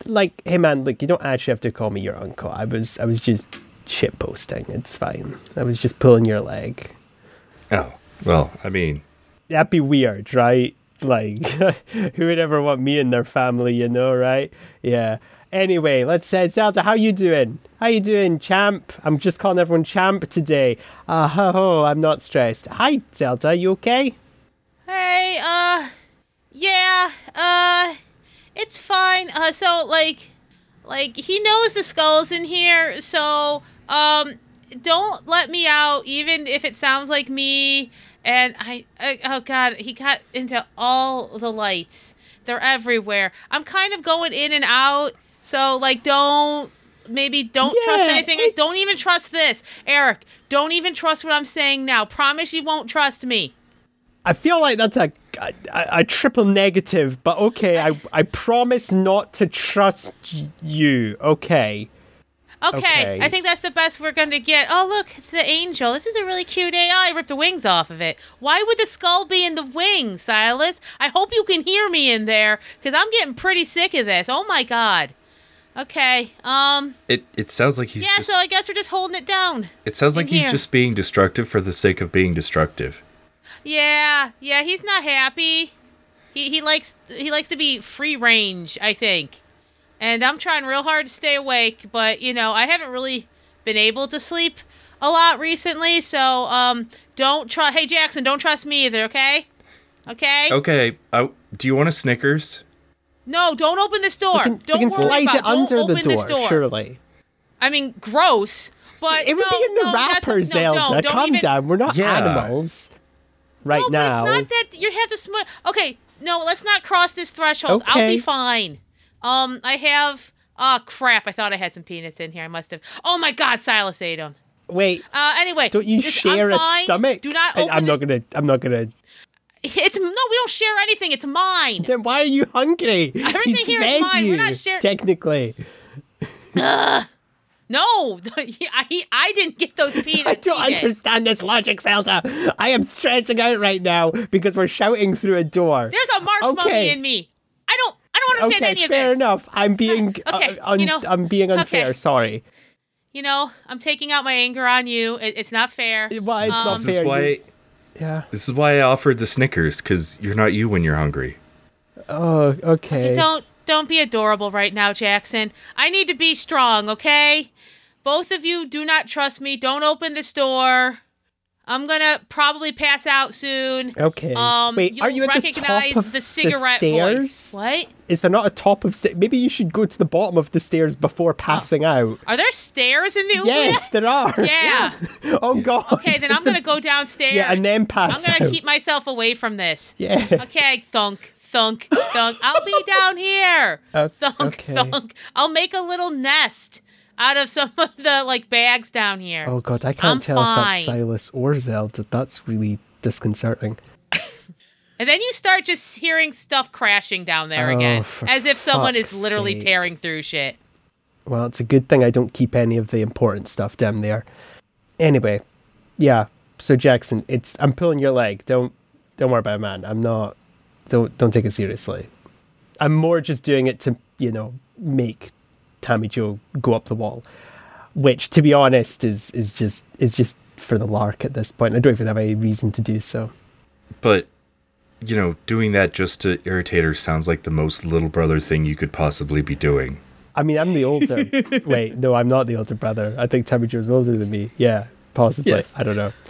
Speaker 4: like, hey man, look, you don't actually have to call me your uncle. I was, I was just shit posting. It's fine. I was just pulling your leg.
Speaker 1: Oh, well, I mean,
Speaker 4: That'd be weird, right? Like, who would ever want me in their family, you know, right? Yeah. Anyway, let's say Zelda, how you doing? How you doing, champ? I'm just calling everyone champ today. Uh ho ho, I'm not stressed. Hi, Zelda, you okay?
Speaker 3: Hey, uh, yeah, uh, it's fine. Uh, so like, like he knows the skull's in here, so um, don't let me out, even if it sounds like me. And I, I oh god, he got into all the lights. They're everywhere. I'm kind of going in and out, so like, don't. Maybe don't trust anything.
Speaker 4: it's-
Speaker 3: Don't even trust this. Eric, don't even trust what I'm saying now. Promise you won't trust me.
Speaker 4: I feel like that's a, a, a triple negative, but okay, I, I promise not to trust you, okay?
Speaker 3: Okay,
Speaker 4: Okay.
Speaker 3: I think that's the best we're going to get. Oh, look, it's the angel. This is a really cute AI. I ripped the wings off of it. Why would the skull be in the wings, Silas? I hope you can hear me in there because I'm getting pretty sick of this. Oh my god. Okay. Um.
Speaker 1: it it sounds like he's
Speaker 3: Yeah.
Speaker 1: just
Speaker 3: So I guess we're just holding it down.
Speaker 1: it sounds like he's
Speaker 3: here.
Speaker 1: just being destructive for the sake of being destructive.
Speaker 3: Yeah. Yeah. He's not happy. He he likes he likes to be free range. I think. And I'm trying real hard to stay awake, but you know I haven't really been able to sleep a lot recently. So um, don't trust. Hey Jackson, don't trust me either. Okay. Okay.
Speaker 1: Okay, I, do you want a Snickers?
Speaker 3: No, don't open this door.
Speaker 4: We can,
Speaker 3: don't
Speaker 4: we can
Speaker 3: worry
Speaker 4: slide
Speaker 3: about
Speaker 4: it
Speaker 3: Don't
Speaker 4: under the
Speaker 3: open this
Speaker 4: door, surely.
Speaker 3: I mean, gross. But
Speaker 4: It would
Speaker 3: no,
Speaker 4: be in the
Speaker 3: no, that's-
Speaker 4: wrapper,
Speaker 3: no,
Speaker 4: Zelda.
Speaker 3: Don't, don't
Speaker 4: Calm
Speaker 3: even,
Speaker 4: down. We're not
Speaker 1: Yeah.
Speaker 4: animals right
Speaker 3: no,
Speaker 4: now.
Speaker 3: but it's not that you have to smell. Okay, no, let's not cross this threshold. I'll be fine. Um, I have. Oh crap! I thought I had some peanuts in here. I must have. Oh my God, Silas ate them.
Speaker 4: Wait,
Speaker 3: Uh, anyway,
Speaker 4: don't you
Speaker 3: this-
Speaker 4: share
Speaker 3: I'm
Speaker 4: a
Speaker 3: fine.
Speaker 4: stomach?
Speaker 3: Do not
Speaker 4: I-
Speaker 3: open
Speaker 4: I'm
Speaker 3: this.
Speaker 4: not gonna. I'm not gonna.
Speaker 3: It's no, we don't share anything. It's mine.
Speaker 4: Then why are you hungry?
Speaker 3: Everything
Speaker 4: He's
Speaker 3: here is
Speaker 4: fed
Speaker 3: mine. We're not share-
Speaker 4: Technically,
Speaker 3: No, I, I didn't get those peanuts.
Speaker 4: I don't understand this logic, Zelda. I am stressing out right now because we're shouting through a door.
Speaker 3: There's a marshmallow
Speaker 4: Okay.
Speaker 3: in me. I don't. I don't understand
Speaker 4: okay,
Speaker 3: any of
Speaker 4: fair
Speaker 3: this.
Speaker 4: Fair enough. I'm being.
Speaker 3: Okay,
Speaker 4: uh, un-
Speaker 3: you know,
Speaker 4: I'm being unfair.
Speaker 3: okay.
Speaker 4: Sorry.
Speaker 3: You know, I'm taking out my anger on you. It, it's not fair.
Speaker 4: Why it's
Speaker 3: Um,
Speaker 4: not
Speaker 1: This
Speaker 4: fair?
Speaker 1: is why
Speaker 4: you- Yeah.
Speaker 1: this is why I offered the Snickers because you're not you when you're hungry.
Speaker 4: Oh, okay.
Speaker 3: Don't don't be adorable right now, Jackson. I need to be strong, okay? Both of you do not trust me. Don't open this door. I'm gonna probably pass out soon.
Speaker 4: Okay.
Speaker 3: Um,
Speaker 4: Wait, are you at
Speaker 3: recognize
Speaker 4: the top of
Speaker 3: the cigarette
Speaker 4: stairs?
Speaker 3: voice. What?
Speaker 4: Is there not a top of Maybe you should go to the bottom of the stairs before passing out.
Speaker 3: Are there stairs in the oubliette?
Speaker 4: Yes, there are.
Speaker 3: Yeah.
Speaker 4: oh god.
Speaker 3: Okay, then I'm gonna go downstairs.
Speaker 4: Yeah, and then pass
Speaker 3: I'm gonna
Speaker 4: out.
Speaker 3: keep myself away from this.
Speaker 4: Yeah.
Speaker 3: Okay, thunk, thunk, thunk. I'll be down here.
Speaker 4: O-
Speaker 3: Thunk,
Speaker 4: okay.
Speaker 3: thunk. I'll make a little nest out of some of the like bags down here.
Speaker 4: Oh god, I can't
Speaker 3: I'm
Speaker 4: tell if that's Silas or Zelda. That's really disconcerting.
Speaker 3: And then you start just hearing stuff crashing down there
Speaker 4: Oh,
Speaker 3: again, as if someone is literally
Speaker 4: sake.
Speaker 3: tearing through shit.
Speaker 4: Well, it's a good thing I don't keep any of the important stuff down there. Anyway, yeah. So Jackson, it's I'm pulling your leg. Don't don't worry about it, man. I'm not. Don't don't take it seriously. I'm more just doing it to you know make Tammy Jo go up the wall, which to be honest is is just is just for the lark at this point. I don't even have any reason to do so.
Speaker 1: But, you know, doing that just to irritate her sounds like the most little brother thing you could possibly be doing.
Speaker 4: I mean, I'm the older. Wait, no, I'm not the older brother. I think Tammy Jo's older than me. Yeah, possibly.
Speaker 2: Yes.
Speaker 4: I don't know.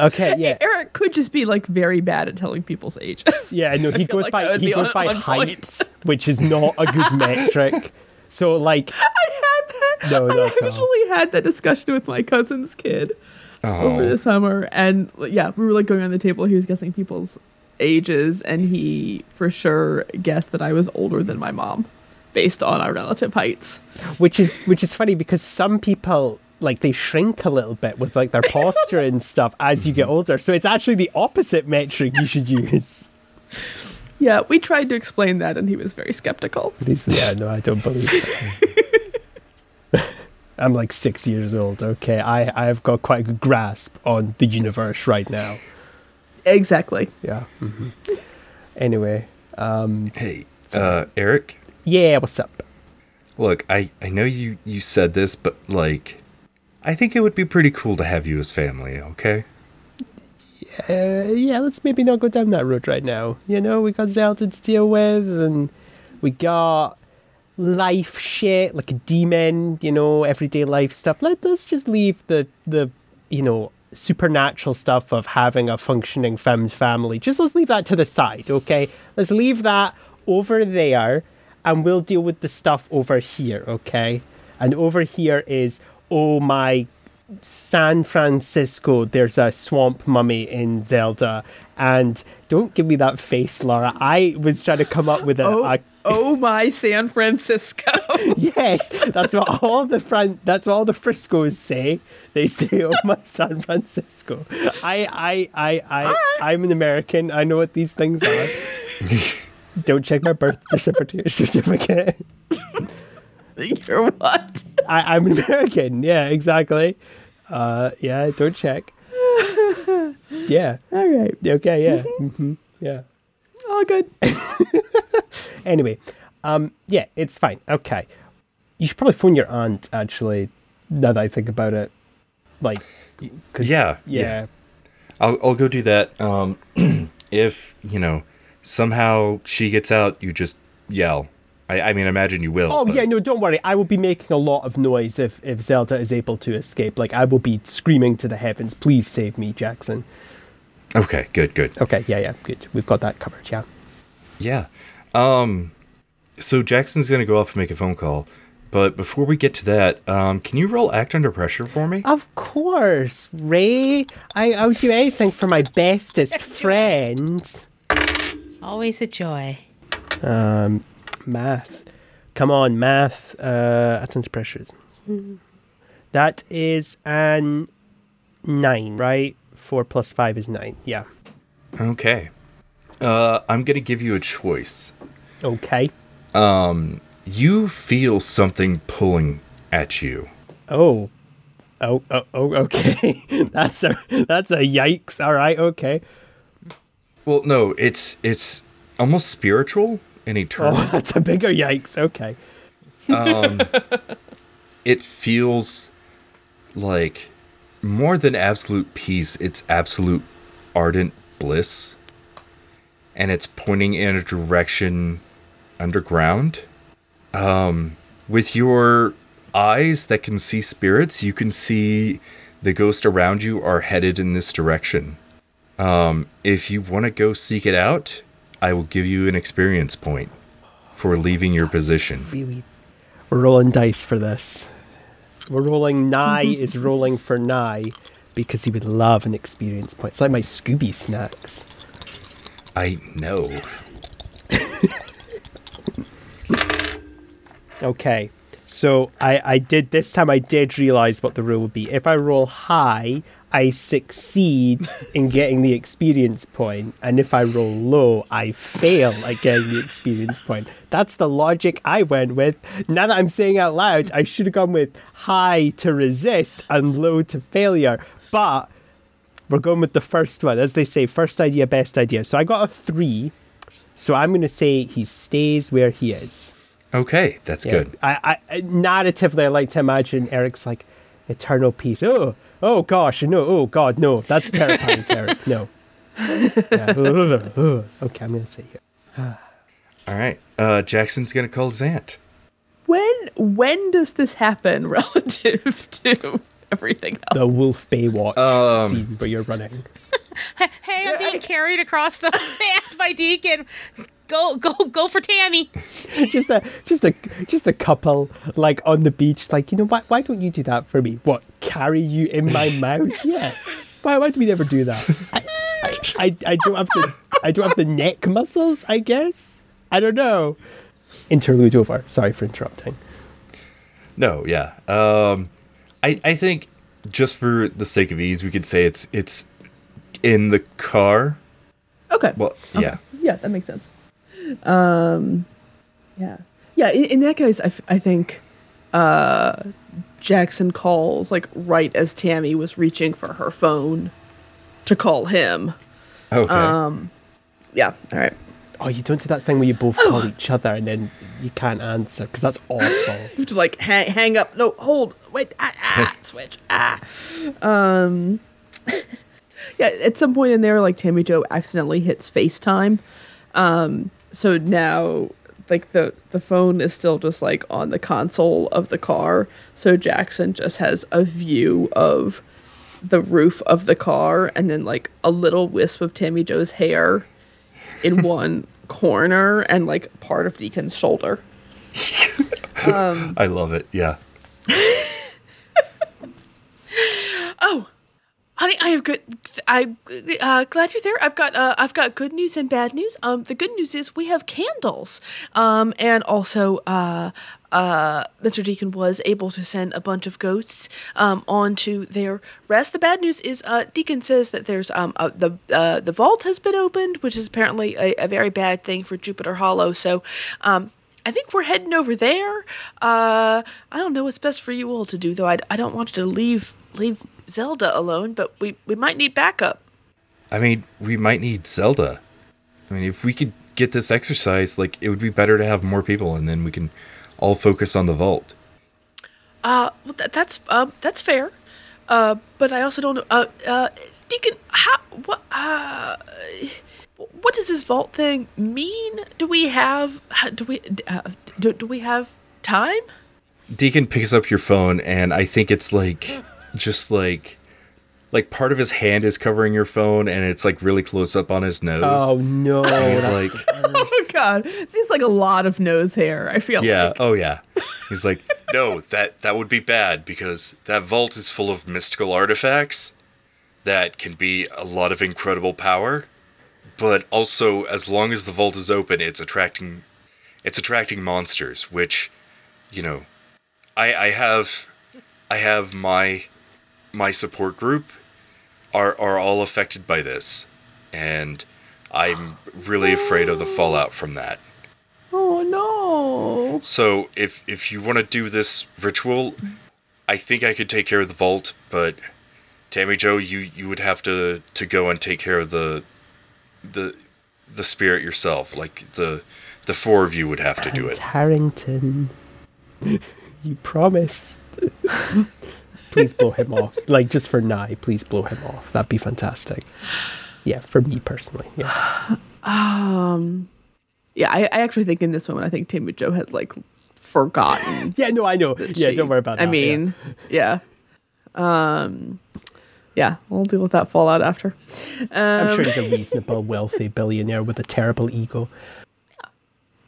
Speaker 4: Okay, yeah.
Speaker 2: Eric could just be like very bad at telling people's ages.
Speaker 4: Yeah, no, he goes
Speaker 2: like
Speaker 4: by he goes by height,
Speaker 2: point.
Speaker 4: which is not a good metric. So like,
Speaker 2: I had that.
Speaker 4: No,
Speaker 2: I
Speaker 4: not at
Speaker 2: actually had that discussion with my cousin's kid over
Speaker 1: Oh,
Speaker 2: the summer, and yeah, we were like going on the table. He was guessing people's ages, and he for sure guessed that I was older than my mom, based on our relative heights.
Speaker 4: which is which is funny because some people like they shrink a little bit with like their posture and stuff as you get mm-hmm. older. So it's actually the opposite metric you should use.
Speaker 2: Yeah, we tried to explain that, and he was very skeptical.
Speaker 4: He's- yeah, no, I don't believe it. I'm like six years old. Okay, I I've got quite a good grasp on the universe right now.
Speaker 2: Exactly.
Speaker 4: Yeah. hmm Anyway, um,
Speaker 1: hey, uh, Eric.
Speaker 4: yeah, what's up?
Speaker 1: Look, I I know you you said this, but like, I think it would be pretty cool to have you as family. Okay.
Speaker 4: Uh, yeah, let's maybe not go down that road right now. You know, we got Zelda to deal with, and we got life shit like a demon. You know, everyday life stuff. Let Let's just leave the the you know supernatural stuff of having a functioning fem's family. Just let's leave that to the side, okay? Let's leave that over there, and we'll deal with the stuff over here, okay? And over here is oh my San Francisco, there's a swamp mummy in Zelda. And don't give me that face, Laura. I was trying to come up with a,
Speaker 2: Oh,
Speaker 4: a
Speaker 2: oh my San Francisco.
Speaker 4: yes. That's what all the Fran- That's what all the Friscos say. They say, "Oh my San Francisco." I, I, I, I, I'm an American. I know what these things are. don't check my birth certificate. certificate.
Speaker 2: You're what?
Speaker 4: I, I'm an American. Yeah, exactly. Uh, yeah, don't check. Yeah.
Speaker 2: All right.
Speaker 4: Okay. Yeah. hmm Yeah.
Speaker 2: All good.
Speaker 4: Anyway, um, yeah, it's fine. Okay. You should probably phone your aunt. Actually, now that I think about it, like, 'cause-
Speaker 1: Yeah,
Speaker 4: yeah.
Speaker 1: I'll I'll go do that. Um, if you know somehow she gets out, you just yell. I, I mean, imagine you will.
Speaker 4: Oh
Speaker 1: but-
Speaker 4: yeah, no, don't worry. I will be making a lot of noise if if Zelda is able to escape. Like, I will be screaming to the heavens, "Please save me, Jackson!"
Speaker 1: Okay, good, good.
Speaker 4: Okay, yeah, yeah, good. We've got that covered. Yeah.
Speaker 1: Yeah. Um, so Jackson's gonna go off and make a phone call, but before we get to that, um, can you roll act under pressure for me?
Speaker 4: Of course, Ray. I I would do anything for my bestest friend.
Speaker 3: Always a joy.
Speaker 4: Um, math. Come on, math. Uh, attendance pressures. That is an nine, right? Four plus five is nine. Yeah.
Speaker 1: Okay. Uh, I'm gonna give you a choice.
Speaker 4: Okay.
Speaker 1: Um, you feel something pulling at you.
Speaker 4: Oh. Oh, oh, oh okay. that's a that's a yikes. All right, okay.
Speaker 1: Well, no, it's it's almost spiritual and eternal.
Speaker 4: Oh, that's a bigger yikes. Okay.
Speaker 1: it feels like more than absolute peace, it's absolute ardent bliss. And it's pointing in a direction underground. Um, with your eyes that can see spirits, you can see the ghosts around you are headed in this direction. Um, if you want to go seek it out, I will give you an experience point for leaving your position.
Speaker 4: Really, we're rolling dice for this. We're rolling. Nye is rolling for Nye because he would love an experience point. It's like my Scooby snacks.
Speaker 1: I know.
Speaker 4: Okay. So I, I did this time I did realize what the rule would be. If I roll high, I succeed in getting the experience point, and if I roll low, I fail at getting the experience point. That's the logic I went with. Now that I'm saying out loud, I should have gone with high to resist and low to failure. But we're going with the first one. As they say, first idea, best idea. So I got a three. So I'm going to say he stays where he is.
Speaker 1: Okay, that's
Speaker 4: Yeah.
Speaker 1: good.
Speaker 4: I, I narratively, I like to imagine Eric's like eternal peace. Oh, oh gosh, no, oh god, no, that's terrifying, to Eric. No. Yeah. okay, I'm gonna say here.
Speaker 1: All right. Uh, Jackson's going to call Zant.
Speaker 2: When when does this happen relative to everything else?
Speaker 4: The Wolf Baywatch
Speaker 1: Um,
Speaker 4: scene where you're running.
Speaker 3: Hey, I'm being carried across the sand by Deacon. Go, go, go for Tammy.
Speaker 4: just a, just a, just a couple like on the beach. Like you know, why, why don't you do that for me? What carry you in my mouth? Yeah. Why, why do we never do that? I, I, I, I don't have the, I don't have the neck muscles. I guess. I don't know. Interlude over. Sorry for interrupting.
Speaker 1: No, yeah. Um, I I think just for the sake of ease, we could say it's it's in the car.
Speaker 2: Okay.
Speaker 1: Well, yeah.
Speaker 2: Yeah, that makes sense. Um, yeah, yeah. In, in that case, I, f- I think uh, Jackson calls like right as Tammy was reaching for her phone to call him.
Speaker 1: Okay.
Speaker 2: Um, yeah. All right.
Speaker 4: Oh, you don't do that thing where you both call each other and then you can't answer because that's awful.
Speaker 2: You have to like hang, hang up. No, hold. Wait. Ah, ah switch. Ah. Um. yeah. At some point in there, like Tammy Jo accidentally hits FaceTime. Um. So now, like the the phone is still just like on the console of the car. So Jackson just has a view of the roof of the car and then like a little wisp of Tammy Jo's hair in one corner and like part of Deacon's shoulder.
Speaker 1: I love it. Yeah.
Speaker 2: Oh, honey, I have good. I uh, glad you're there. I've got uh, I've got good news and bad news. Um, the good news is we have candles. Um, and also uh. Uh, Mr. Deacon was able to send a bunch of ghosts um, onto their rest. The bad news is uh, Deacon says that there's um, uh, the uh, the vault has been opened, which is apparently a, a very bad thing for Jupiter Hollow. So um, I think we're heading over there. Uh, I don't know what's best for you all to do, though. I, I don't want you to leave leave Zelda alone, but we, we might need backup.
Speaker 1: I mean, we might need Zelda. I mean, if we could get this exercise, like, it would be better to have more people, and then we can all focus on the vault.
Speaker 2: Uh, well, that, that's um that's fair. Uh, but I also don't know. Uh, uh, Deacon, how what uh. What does this vault thing mean? Do we have do we uh, do, do we have time?
Speaker 1: Deacon picks up your phone, and I think it's like, just like, like part of his hand is covering your phone, and it's like really close up on his nose.
Speaker 4: Oh no!
Speaker 1: He's like,
Speaker 2: Oh my God, It seems like a lot of nose hair. I feel
Speaker 1: yeah,
Speaker 2: like.
Speaker 1: oh yeah. He's like, no, that that would be bad because that vault is full of mystical artifacts that can be a lot of incredible power, but also as long as the vault is open, it's attracting it's attracting monsters, which, you know, I I have I have my my support group are are all affected by this, and I'm really afraid of the fallout from that.
Speaker 2: Oh no.
Speaker 1: So if if you want to do this ritual, I think I could take care of the vault, but Tammy Jo, you you would have to to go and take care of the the the spirit yourself. Like the the four of you would have to do it.
Speaker 4: Harrington, you promised. please blow him off. Like just for Nye, please blow him off. That'd be fantastic. Yeah, for me personally. Yeah.
Speaker 2: Um. Yeah, I, I actually think in this moment, I think Tammy Jo has like forgotten.
Speaker 4: Yeah, no, I know. Yeah,
Speaker 2: she-
Speaker 4: don't worry about that.
Speaker 2: I mean, yeah. Um. yeah, we'll deal with that fallout after.
Speaker 4: I'm
Speaker 2: Um,
Speaker 4: sure he's a reasonable, wealthy billionaire with a terrible ego.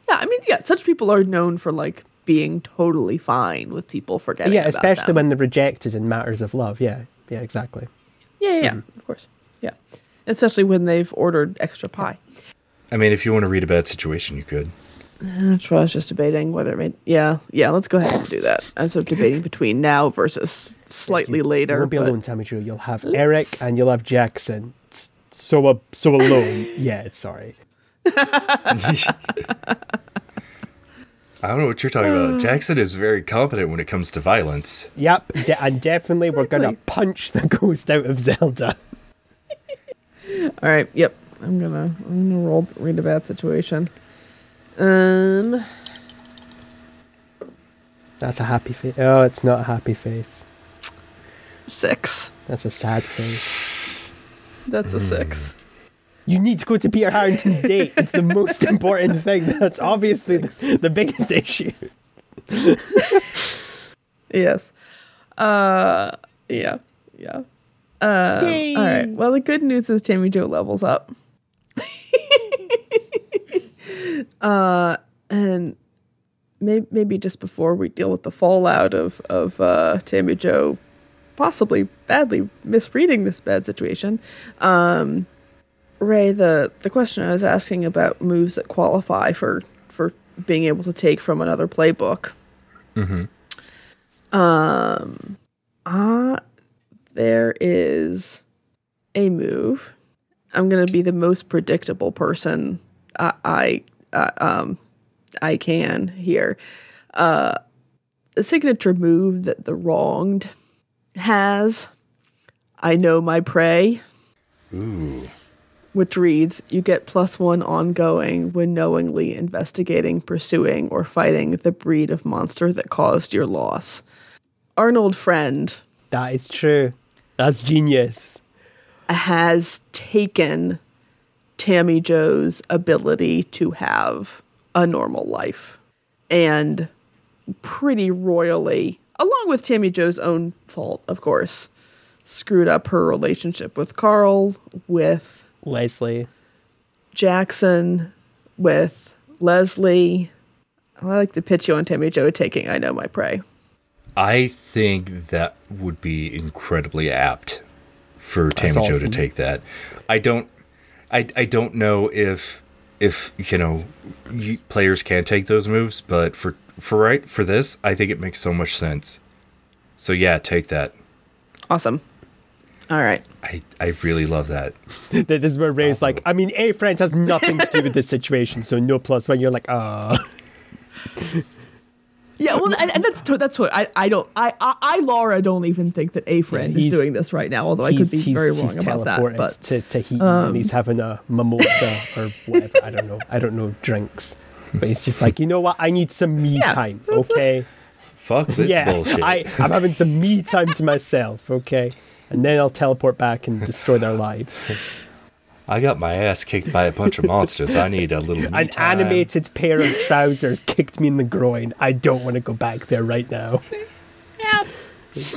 Speaker 2: Yeah, I mean, yeah, such people are known for like being totally fine with people forgetting.
Speaker 4: yeah,
Speaker 2: about
Speaker 4: especially
Speaker 2: them.
Speaker 4: when they're rejected in matters of love. Yeah, yeah, exactly.
Speaker 2: Yeah, yeah, yeah, of course. Yeah, especially when they've ordered extra pie.
Speaker 1: I mean, if you want to read a bad situation, you could.
Speaker 2: That's what I was just debating whether it made. Yeah, yeah. Let's go ahead and do that. I was sort of debating between now versus slightly
Speaker 4: You-
Speaker 2: later.
Speaker 4: You won't be
Speaker 2: but-
Speaker 4: alone, Tammy Jo. You'll have
Speaker 2: Let's-
Speaker 4: Eric and you'll have Jackson. So uh, so alone. yeah, sorry.
Speaker 1: I don't know what you're talking about. Jackson is very competent when it comes to violence.
Speaker 4: Yep, de- and definitely we're gonna punch the ghost out of Zelda.
Speaker 2: All right. Yep. I'm gonna. I'm gonna roll. Read a bad situation. Um.
Speaker 4: That's a happy face. Oh, it's not a happy face.
Speaker 2: Six.
Speaker 4: That's a sad face.
Speaker 2: That's a six.
Speaker 4: You need to go to Peter Harrington's date. It's the most important thing. That's obviously the, the biggest issue.
Speaker 2: Yes. Uh. Yeah. Yeah. Uh,
Speaker 4: Yay.
Speaker 2: all right. Well, the good news is Tammy Jo levels up. uh, and maybe maybe just before we deal with the fallout of of uh, Tammy Jo possibly badly misreading this bad situation, um, Ray, the the question I was asking about moves that qualify for for being able to take from another playbook.
Speaker 1: Mm-hmm.
Speaker 2: Um, uh, there is a move. I'm gonna be the most predictable person I, I uh, um I can here. Uh, the signature move that the wronged has. I know my prey,
Speaker 1: Ooh.
Speaker 2: Which reads: You get plus one ongoing when knowingly investigating, pursuing, or fighting the breed of monster that caused your loss. Arnold Friend
Speaker 4: That is true. That's genius.
Speaker 2: has taken Tammy Jo's ability to have a normal life and pretty royally, along with Tammy Jo's own fault, of course, screwed up her relationship with Carl, with
Speaker 4: Leslie.
Speaker 2: Jackson, with Leslie. Oh, I like to pitch you on Tammy Jo taking I Know My Prey.
Speaker 1: I think that would be incredibly apt for
Speaker 4: That's
Speaker 1: Tammy Jo to take that. I don't, I, I don't know if if you know you, players can take those moves, but for for right for this, I think it makes so much sense. So yeah, take that.
Speaker 2: Awesome. All right.
Speaker 1: I I really love that.
Speaker 4: This is where Ray's like, I mean, A friend has nothing to do with this situation, so no plus one. You're like, ah.
Speaker 2: Yeah, well, and, and that's to- that's what I I don't I, I I Laura don't even think that a friend is doing this right now. Although I could be very wrong about that.
Speaker 4: teleported
Speaker 2: But um,
Speaker 4: to Tahiti and he's having a mimosa or whatever. I don't know. I don't know drinks. But he's just like, you know what? I need some me
Speaker 2: Yeah,
Speaker 4: time,
Speaker 2: that's a-
Speaker 4: okay?
Speaker 1: Fuck this
Speaker 4: yeah,
Speaker 1: bullshit.
Speaker 4: I, I'm having some me time to myself, okay? And then I'll teleport back and destroy their lives.
Speaker 1: I got my ass kicked by a bunch of monsters. I need a little me
Speaker 4: An
Speaker 1: time.
Speaker 4: animated pair of trousers kicked me in the groin. I don't want to go back there right now.
Speaker 3: Yeah. it's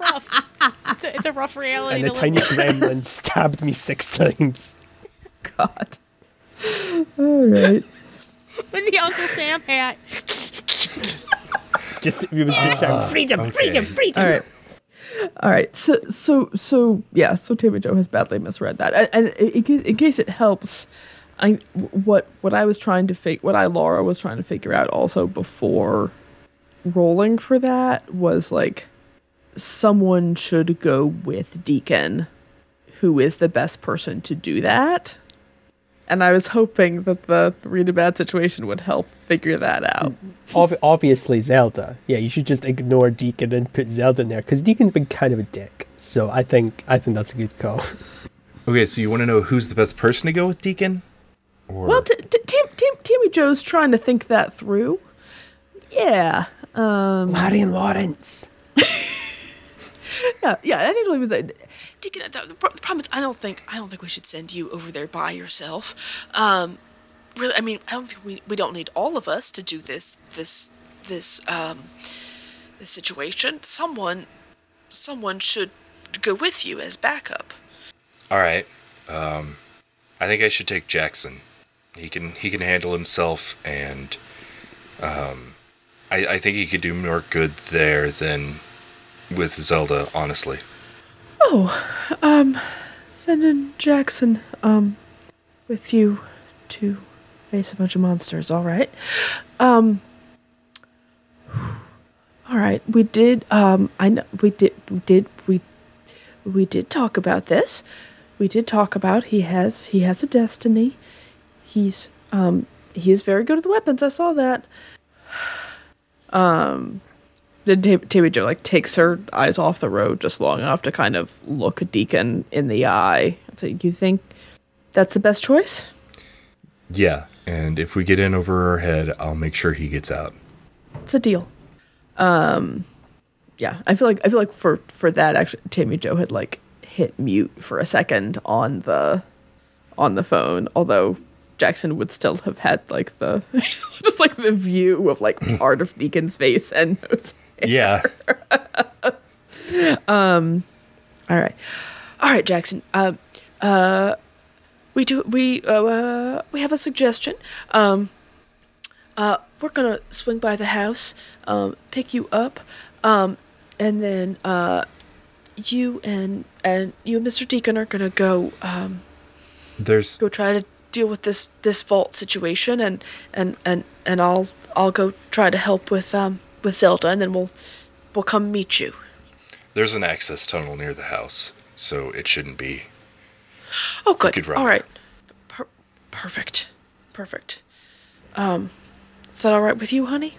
Speaker 3: rough. It's a, it's a rough reality
Speaker 4: And the
Speaker 3: to
Speaker 4: tiny
Speaker 3: live
Speaker 4: gremlin stabbed me six times.
Speaker 2: God. All right.
Speaker 3: When the Uncle Sam hat.
Speaker 4: Just he was just shouting, ah, freedom,
Speaker 1: okay.
Speaker 4: freedom, freedom.
Speaker 2: All right. All right. So so so yeah. So Tammy Jo has badly misread that, and, and in, case, in case it helps, I what what I was trying to fig what I Laura was trying to figure out also before rolling for that was like someone should go with Deacon, who is the best person to do that. And I was hoping that the read a bad situation would help figure that out.
Speaker 4: Ob- obviously Zelda. Yeah, you should just ignore Deacon and put Zelda in there because Deacon's been kind of a dick. So I think I think that's a good call.
Speaker 1: Okay, so you want to know who's the best person to go with, Deacon? Or
Speaker 2: Well, t- t- Tim, Tim, Timmy Joe's trying to think that through. Yeah. Um,
Speaker 4: Larry and Lawrence.
Speaker 2: yeah, yeah. I think it was.
Speaker 5: Deacon, the, the the problem is, I don't think I don't think we should send you over there by yourself. Um, really, I mean, I don't think we we don't need all of us to do this this this um this situation. Someone someone should go with you as backup.
Speaker 1: All right. Um, I think I should take Jackson. He can he can handle himself, and um, I I think he could do more good there than with Zelda. Honestly.
Speaker 2: Oh, um, sending Jackson, um, with you to face a bunch of monsters, all right? Um, all right, we did, um, I know, we did, we did, we, we did talk about this. We did talk about he has, he has a destiny. He's, um, he is very good with weapons. I saw that. Um, then Tammy Jo like takes her eyes off the road just long enough to kind of look Deacon in the eye and say, "You think that's the best choice?"
Speaker 1: Yeah, and if we get in over our head, I'll make sure he gets out.
Speaker 2: It's a deal. Um, yeah, I feel like I feel like for for that actually, Tammy Jo had like hit mute for a second on the on the phone, although Jackson would still have had like the just like the view of like part of Deacon's face and nose.
Speaker 1: Yeah.
Speaker 2: um, All right.
Speaker 5: All right, Jackson. Um, uh, we do we uh, uh we have a suggestion. Um, uh, we're gonna swing by the house, um, pick you up, um, and then uh, you and and you and Mr. Deacon are gonna go um
Speaker 1: There's
Speaker 5: go try to deal with this this vault situation, and and and and I'll I'll go try to help with um with Zelda, and then we'll we'll come meet you.
Speaker 1: there's an access tunnel near the house, so it shouldn't be.
Speaker 5: Oh, good.
Speaker 1: could run
Speaker 5: All
Speaker 1: there.
Speaker 5: right. Per- perfect. Perfect. Um, is that all right with you, honey?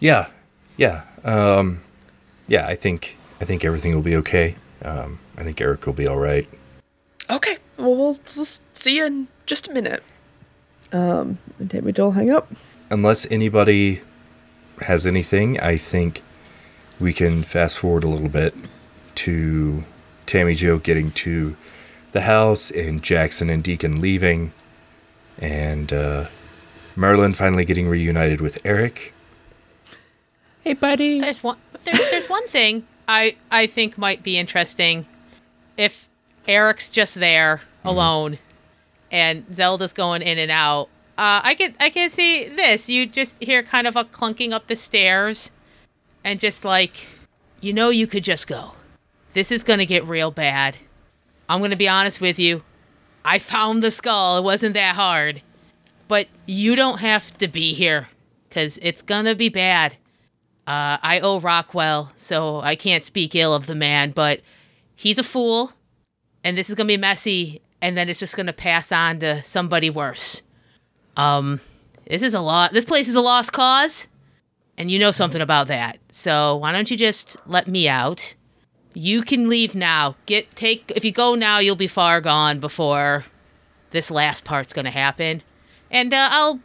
Speaker 1: Yeah, yeah, um, yeah. I think I think everything will be okay. Um, I think Eric will be all right.
Speaker 5: Okay. Well, we'll just see you in just a minute.
Speaker 2: Um, And Tammy Jo will hang up.
Speaker 1: Unless anybody has anything, I think we can fast forward a little bit to Tammy Jo getting to the house and Jackson and Deacon leaving, and uh, Merlin finally getting reunited with Eric.
Speaker 4: Hey, buddy.
Speaker 3: There's one. There, there's one thing I I think might be interesting. If Eric's just there alone, and Zelda's going in and out, uh, I can I can see this. You just hear kind of a clunking up the stairs, and just like, you know, you could just go. This is gonna get real bad. I'm gonna be honest with you. I found the skull. It wasn't that hard, but you don't have to be here, cause it's gonna be bad. Uh, I owe Rockwell, so I can't speak ill of the man, but he's a fool, and this is gonna be messy, and then it's just gonna pass on to somebody worse. Um, this is a lot. This place is a lost cause, and you know something about that. So why don't you just let me out? You can leave now. Get take. If you go now, you'll be far gone before this last part's gonna happen, and uh, I'll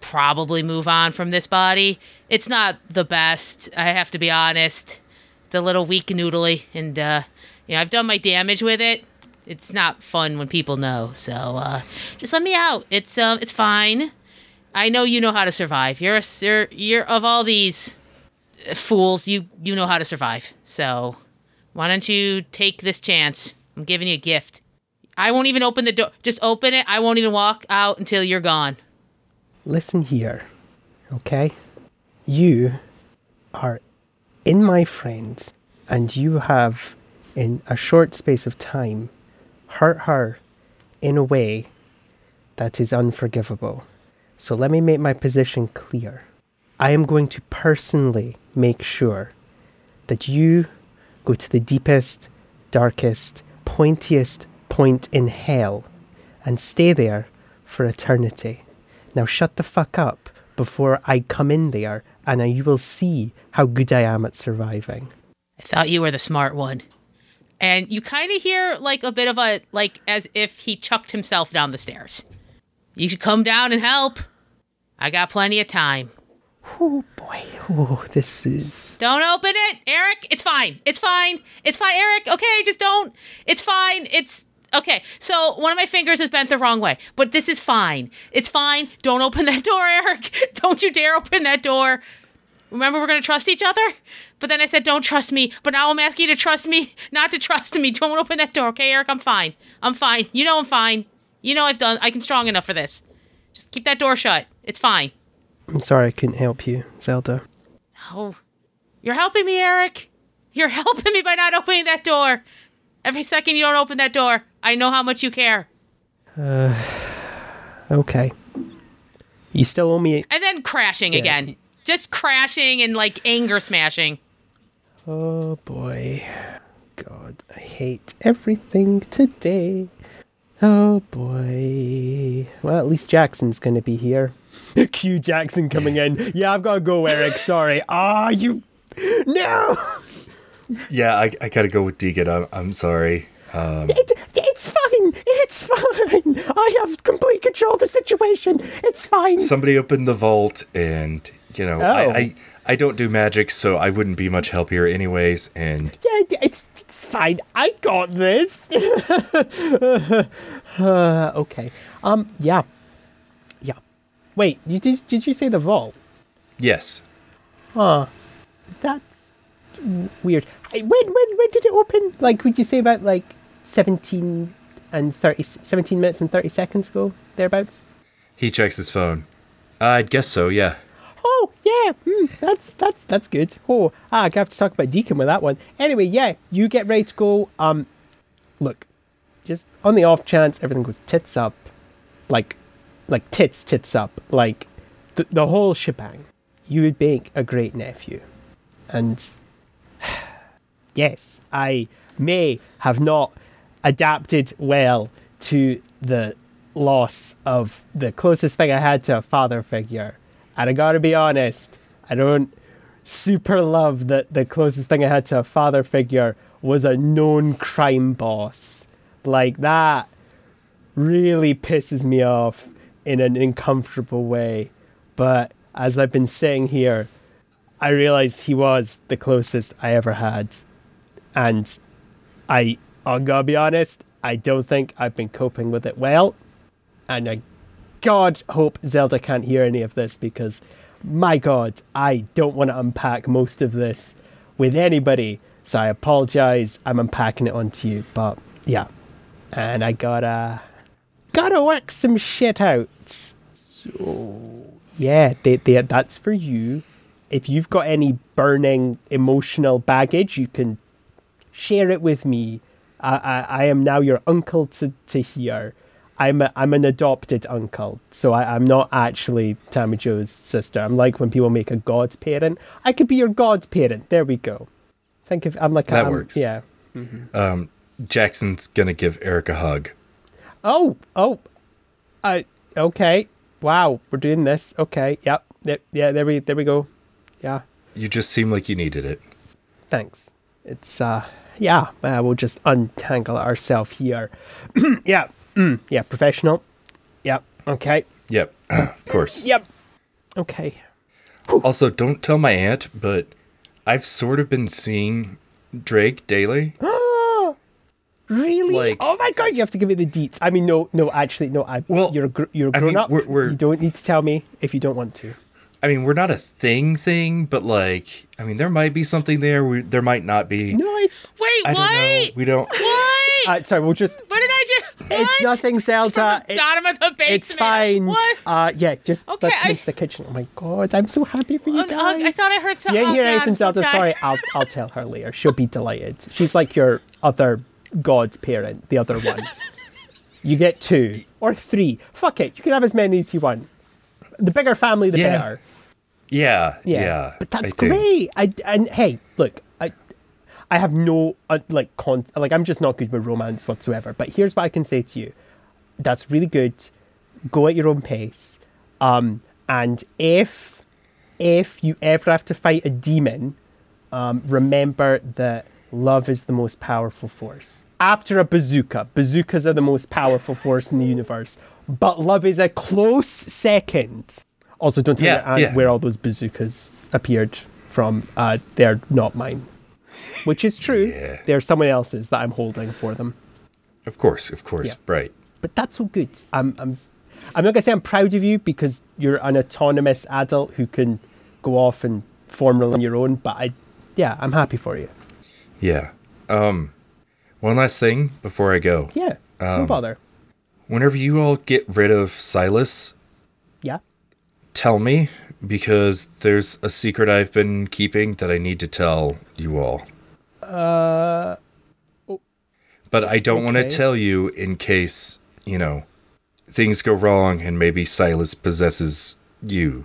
Speaker 3: probably move on from this body. It's not the best, I have to be honest. It's a little weak noodly, and uh, you know I've done my damage with it. It's not fun when people know, so uh, just let me out. It's um, it's fine. I know you know how to survive. You're a you're, you're of all these fools. You you know how to survive. So why don't you take this chance? I'm giving you a gift. I won't even open the door. Just open it. I won't even walk out until you're gone.
Speaker 4: Listen here, okay? You are in my friends, and you have, in a short space of time, hurt her in a way that is unforgivable. So let me make my position clear. I am going to personally make sure that you go to the deepest, darkest, pointiest point in hell and stay there for eternity. Now shut the fuck up before I come in there and you will see how good I am at surviving.
Speaker 3: I thought you were the smart one. And you kind of hear like a bit of a like as if he chucked himself down the stairs. You should come down and help. I got plenty of time.
Speaker 4: Oh boy, oh, this is.
Speaker 3: Don't open it, Eric. It's fine. It's fine. It's fine, Eric. Okay, just don't. It's fine. It's okay. So one of my fingers is bent the wrong way, but this is fine. It's fine. Don't open that door, Eric. Don't you dare open that door. Remember, we're going to trust each other? But then I said, don't trust me. But now I'm asking you to trust me, not to trust me. Don't open that door, okay, Eric? I'm fine. I'm fine. You know I'm fine. You know I've done, I can strong enough for this. Just keep that door shut. It's fine.
Speaker 4: I'm sorry I couldn't help you, Zelda.
Speaker 3: Oh, you're helping me, Eric. You're helping me by not opening that door. Every second you don't open that door, I know how much you care.
Speaker 4: Uh, okay. You still owe me.
Speaker 3: A- And then crashing
Speaker 4: Yeah.
Speaker 3: again. Just crashing and like anger smashing.
Speaker 4: Oh boy. God, I hate everything today. Oh boy. Well, at least Jackson's gonna be here. Q Jackson coming in. Yeah, I've gotta go, Eric. Sorry. Ah, you. No!
Speaker 1: Yeah, I, I gotta go with Deacon. I'm, I'm sorry. Um,
Speaker 4: It, it's fine. It's fine. I have complete control of the situation. It's fine.
Speaker 1: somebody opened the vault, and you know,
Speaker 4: Oh.
Speaker 1: I, I I don't do magic, so I wouldn't be much help here, anyways. And
Speaker 4: Yeah, it's it's fine. I got this. Uh, okay. Um. Yeah. Yeah. Wait. You did? Did you say the vault?
Speaker 1: yes,
Speaker 4: Huh. That's weird. I- When when when did it open? Like, would you say about like seventeen and 30, 17 minutes and thirty seconds ago, thereabouts?
Speaker 1: he checks his phone. I'd guess so. Yeah.
Speaker 4: Oh yeah, mm, that's that's that's good. Oh, ah, I have to talk about Deacon with that one. Anyway, yeah, you get ready to go. Um, look, just on the off chance everything goes tits up, like, like tits tits up, like the the whole shebang. You would make a great nephew, and yes, I may have not adapted well to the loss of the closest thing I had to a father figure. And I gotta be honest, I don't super love that the closest thing I had to a father figure was a known crime boss. Like that really pisses me off in an uncomfortable way. But as I've been saying here, I realize he was the closest I ever had. And I, I'm gonna be honest, I don't think I've been coping with it well. And I, God, hope Zelda can't hear any of this because, my God, I don't want to unpack most of this with anybody. So I apologize. I'm unpacking it onto you. But yeah. And I gotta, gotta work some shit out. So, yeah, they, they, that's for you. If you've got any burning emotional baggage, you can share it with me. I, I, I am now your uncle to, to hear. I'm a, I'm an adopted uncle, so I, I'm not actually Tammy Jo's sister. I'm like when people make a godparent. I could be your godparent. There we go. Think of I'm like
Speaker 1: That
Speaker 4: I'm-
Speaker 1: works.
Speaker 4: Yeah.
Speaker 1: Um, Jackson's gonna give Eric a hug.
Speaker 4: Oh oh, I okay. Wow, we're doing this. Okay. Yep. Yep. Yeah. There we there we go. Yeah.
Speaker 1: You just seem like you needed it.
Speaker 4: Thanks. It's uh yeah, uh, we'll just untangle ourselves here. yeah. Mm, yeah, professional. Yep. Okay.
Speaker 1: Yep, of course.
Speaker 4: Yep. Okay.
Speaker 1: Also, don't tell my aunt, but I've sort of been seeing Drake daily.
Speaker 4: Really?
Speaker 1: Like-
Speaker 4: oh my god, you have to give me the deets. I mean, no, no, actually, no. I,
Speaker 1: Well,
Speaker 4: you're a gr- you're a
Speaker 1: I
Speaker 4: grown
Speaker 1: mean,
Speaker 4: up.
Speaker 1: we're- we're-
Speaker 4: You don't need to tell me if you don't want to.
Speaker 1: I mean, we're not a thing thing, but like, I mean, there might be something there. We, there might not be.
Speaker 4: No, I.
Speaker 3: Wait,
Speaker 1: I don't know. We don't.
Speaker 3: What?
Speaker 4: Uh, sorry, we'll just.
Speaker 3: what just?
Speaker 4: It's nothing, Zelda.
Speaker 3: From the
Speaker 4: It-
Speaker 3: bottom of the basement.
Speaker 4: it's fine.
Speaker 3: What?
Speaker 4: Uh, yeah, just
Speaker 3: Okay,
Speaker 4: let's come
Speaker 3: I-
Speaker 4: into the kitchen. Oh my god, I'm so happy for you
Speaker 3: Uh,
Speaker 4: guys.
Speaker 3: I thought I heard something.
Speaker 4: You ain't
Speaker 3: oh,
Speaker 4: hear anything, Zelda.
Speaker 3: tired.
Speaker 4: Sorry, I'll I'll tell her later. She'll be delighted. She's like your other godparent, the other one. you get two or three. Fuck it, you can have as many as you want. The bigger family, the
Speaker 1: Yeah.
Speaker 4: better.
Speaker 1: Yeah,
Speaker 4: Yeah,
Speaker 1: yeah.
Speaker 4: but that's
Speaker 1: I
Speaker 4: great. I and hey, look, I have no uh, like con like I'm just not good with romance whatsoever. But here's what I can say to you: that's really good. Go at your own pace. Um, and if if you ever have to fight a demon, um, remember that love is the most powerful force. After a bazooka, bazookas are the most powerful force in the universe, but love is a close second. Also, don't tell
Speaker 1: Yeah,
Speaker 4: aunt
Speaker 1: yeah.
Speaker 4: where all those bazookas appeared from. Uh, they're not mine, which is true.
Speaker 1: Yeah.
Speaker 4: They're someone else's that I'm holding for them.
Speaker 1: Of course, of course.
Speaker 4: Yeah.
Speaker 1: Right.
Speaker 4: But that's so good. I'm, I'm, I'm not gonna say I'm proud of you because you're an autonomous adult who can go off and formula on your own. But I, yeah, I'm happy for you.
Speaker 1: Yeah. Um, one last thing before I go.
Speaker 4: Yeah, no
Speaker 1: Um,
Speaker 4: bother.
Speaker 1: Whenever you all get rid of Silas,
Speaker 4: Yeah.
Speaker 1: tell me because there's a secret I've been keeping that I need to tell you all.
Speaker 4: Uh, Oh,
Speaker 1: But I don't want to tell you in case, you know, things go wrong and maybe Silas possesses you.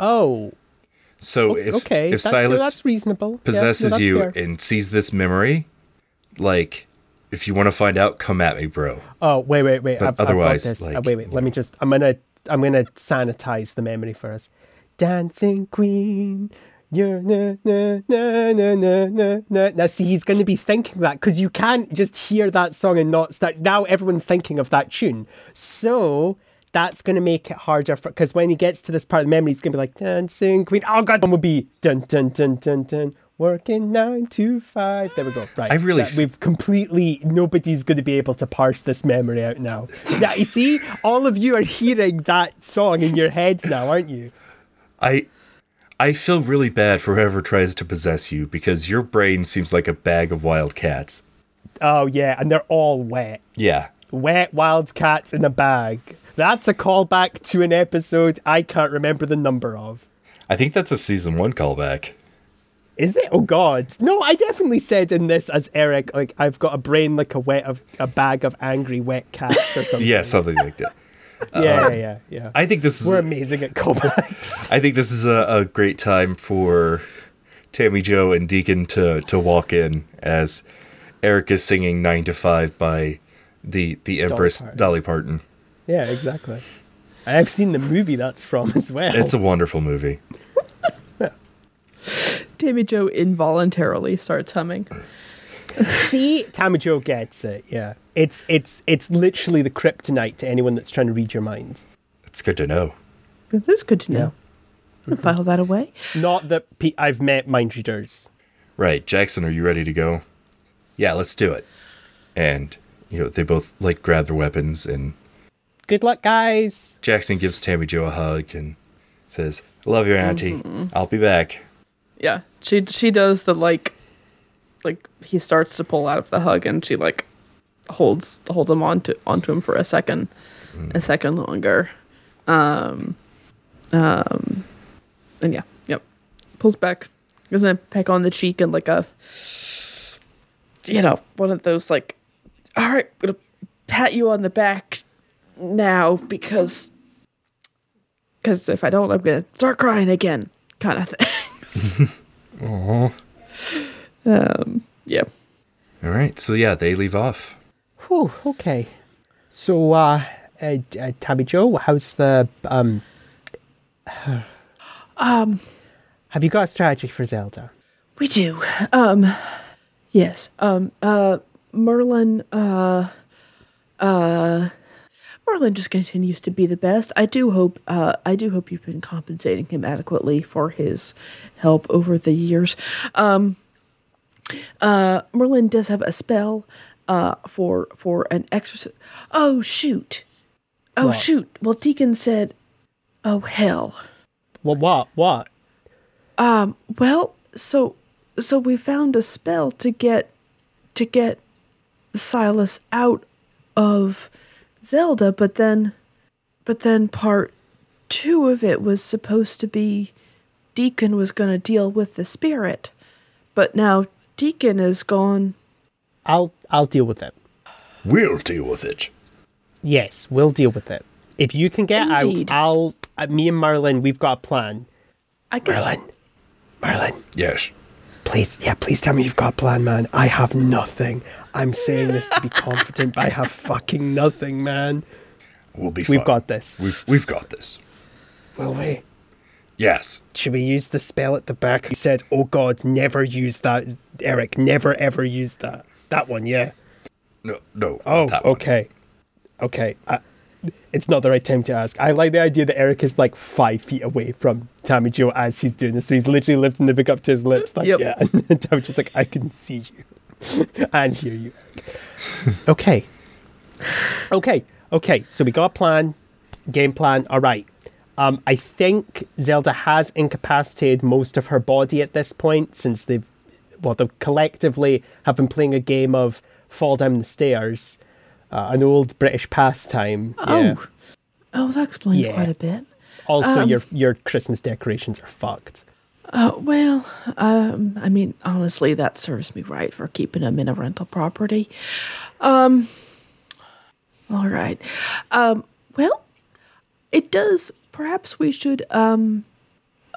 Speaker 4: oh,
Speaker 1: So
Speaker 4: o-
Speaker 1: if
Speaker 4: okay.
Speaker 1: if
Speaker 4: that- no,
Speaker 1: Silas
Speaker 4: that's reasonable. Yeah, no,
Speaker 1: possesses you
Speaker 4: fair.
Speaker 1: and sees this memory, like if you want to find out, come at me, bro.
Speaker 4: Oh wait, wait, wait!
Speaker 1: But
Speaker 4: I've, I've
Speaker 1: otherwise,
Speaker 4: got this. Uh, wait, wait. Let me just. I'm gonna. I'm gonna sanitize the memory for us. Dancing Queen, you're na na na na na na na. Now, see, he's gonna be thinking that because you can't just hear that song and not start. Now everyone's thinking of that tune, so that's gonna make it harder for. Because when he gets to this part of the memory, he's gonna be like Dancing Queen. Oh God, one will be dun dun dun dun dun. Working nine to five. There we go. Right.
Speaker 1: I really
Speaker 4: That- we've completely nobody's going to be able to parse this memory out now. Yeah, you see, all of you are hearing that song in your heads now, aren't you?
Speaker 1: I I feel really bad for whoever tries to possess you because your brain seems like a bag of wild cats.
Speaker 4: Oh yeah, and they're all wet,
Speaker 1: Yeah.
Speaker 4: wet wild cats in a bag. That's a callback to an episode I can't remember the number of.
Speaker 1: I think that's a season one callback.
Speaker 4: Is it? Oh God! No, I definitely said in this as Eric, like I've got a brain like a wet of a bag of angry wet cats or something.
Speaker 1: Yeah, something like that.
Speaker 4: yeah, um, yeah, yeah, yeah.
Speaker 1: I think this is
Speaker 4: We're amazing at callbacks.
Speaker 1: I think this is a, a great time for Tammy Jo and Deacon to, to walk in as Eric is singing Nine to Five by the the Empress
Speaker 4: Parton.
Speaker 1: Dolly Parton.
Speaker 4: yeah, exactly. I've seen the movie that's from as well.
Speaker 1: It's a wonderful movie.
Speaker 2: Tammy Jo involuntarily starts humming.
Speaker 4: See, Tammy Jo gets it. Yeah, it's it's it's literally the kryptonite to anyone that's trying to read your mind.
Speaker 1: It's good to know.
Speaker 2: It is good to know. I'm gonna File that away.
Speaker 4: Not that pe- I've met mind readers.
Speaker 1: Right, Jackson, are you ready to go? Yeah, let's do it. And you know, they both like grab their weapons and
Speaker 4: Good luck, guys.
Speaker 1: Jackson gives Tammy Jo a hug and says, Love you, Auntie. Mm-hmm. I'll be back.
Speaker 2: Yeah, she she does the like, like he starts to pull out of the hug, and she like holds holds him onto onto him for a second, a second longer, um, um, and yeah, yep, pulls back, gives him a peck on the cheek and like a, you know, one of those like, all right, I'm gonna pat you on the back now because, because if I don't, I'm gonna start crying again, kind of things. Um, yeah.
Speaker 1: All right, so yeah, they leave off.
Speaker 4: Whew, okay. So, uh, uh, uh Tammy Jo, how's the um?
Speaker 2: Um,
Speaker 4: Have you got a strategy for Zelda?
Speaker 2: we do. Um, yes. Um, uh, Merlin, uh, uh, Merlin just continues to be the best. I do hope, uh, I do hope you've been compensating him adequately for his help over the years. Um, uh, Merlin does have a spell, uh, for, for an exorcist. Oh, shoot. Oh,
Speaker 4: What?
Speaker 2: shoot. Well, Deacon said, oh, hell.
Speaker 4: Well, what? What?
Speaker 2: Um, well, so so we found a spell to get to get Silas out of Zelda, but then but then part 2 of it was supposed to be Deacon was going to deal with the spirit. But now Deacon is gone.
Speaker 4: I'll I'll deal with it.
Speaker 1: We'll deal with it.
Speaker 4: Yes, we'll deal with it. If you can get
Speaker 2: Indeed.
Speaker 4: out, I'll. Uh, me and Merlin, we've got a plan.
Speaker 2: I guess
Speaker 4: Merlin, Merlin,
Speaker 1: Yes.
Speaker 4: please, yeah, please tell me you've got a plan, man. I have nothing. I'm saying this to be confident, but I have fucking nothing, man.
Speaker 1: We'll be
Speaker 4: We've got this.
Speaker 1: We've we've got this.
Speaker 4: Will we?
Speaker 1: Yes.
Speaker 4: Should we use the spell at the back? He said, "Oh God, never use that, Eric. Never ever use that. That one, yeah."
Speaker 1: No, no.
Speaker 4: Oh,
Speaker 1: not that one.
Speaker 4: okay, okay. I, it's not the right time to ask. I like the idea that Eric is like five feet away from Tammy Jo as he's doing this, so he's literally lifting the book up to his lips, like
Speaker 2: Yep.
Speaker 4: yeah. And then Tammy Jo's like, "I can see you and hear you." Okay, okay, okay. So we got a plan, game plan. All right. Um, I think Zelda has incapacitated most of her body at this point since they've, well, they collectively have been playing a game of fall down the stairs, uh, an old British pastime. Yeah.
Speaker 2: Oh, oh, that explains
Speaker 4: Yeah.
Speaker 2: quite a bit.
Speaker 4: Also,
Speaker 2: Um,
Speaker 4: your your Christmas decorations are fucked.
Speaker 2: Oh well, um, I mean, honestly, that serves me right for keeping them in a rental property. Um, all right. Um, well, it does. Perhaps we should. Um,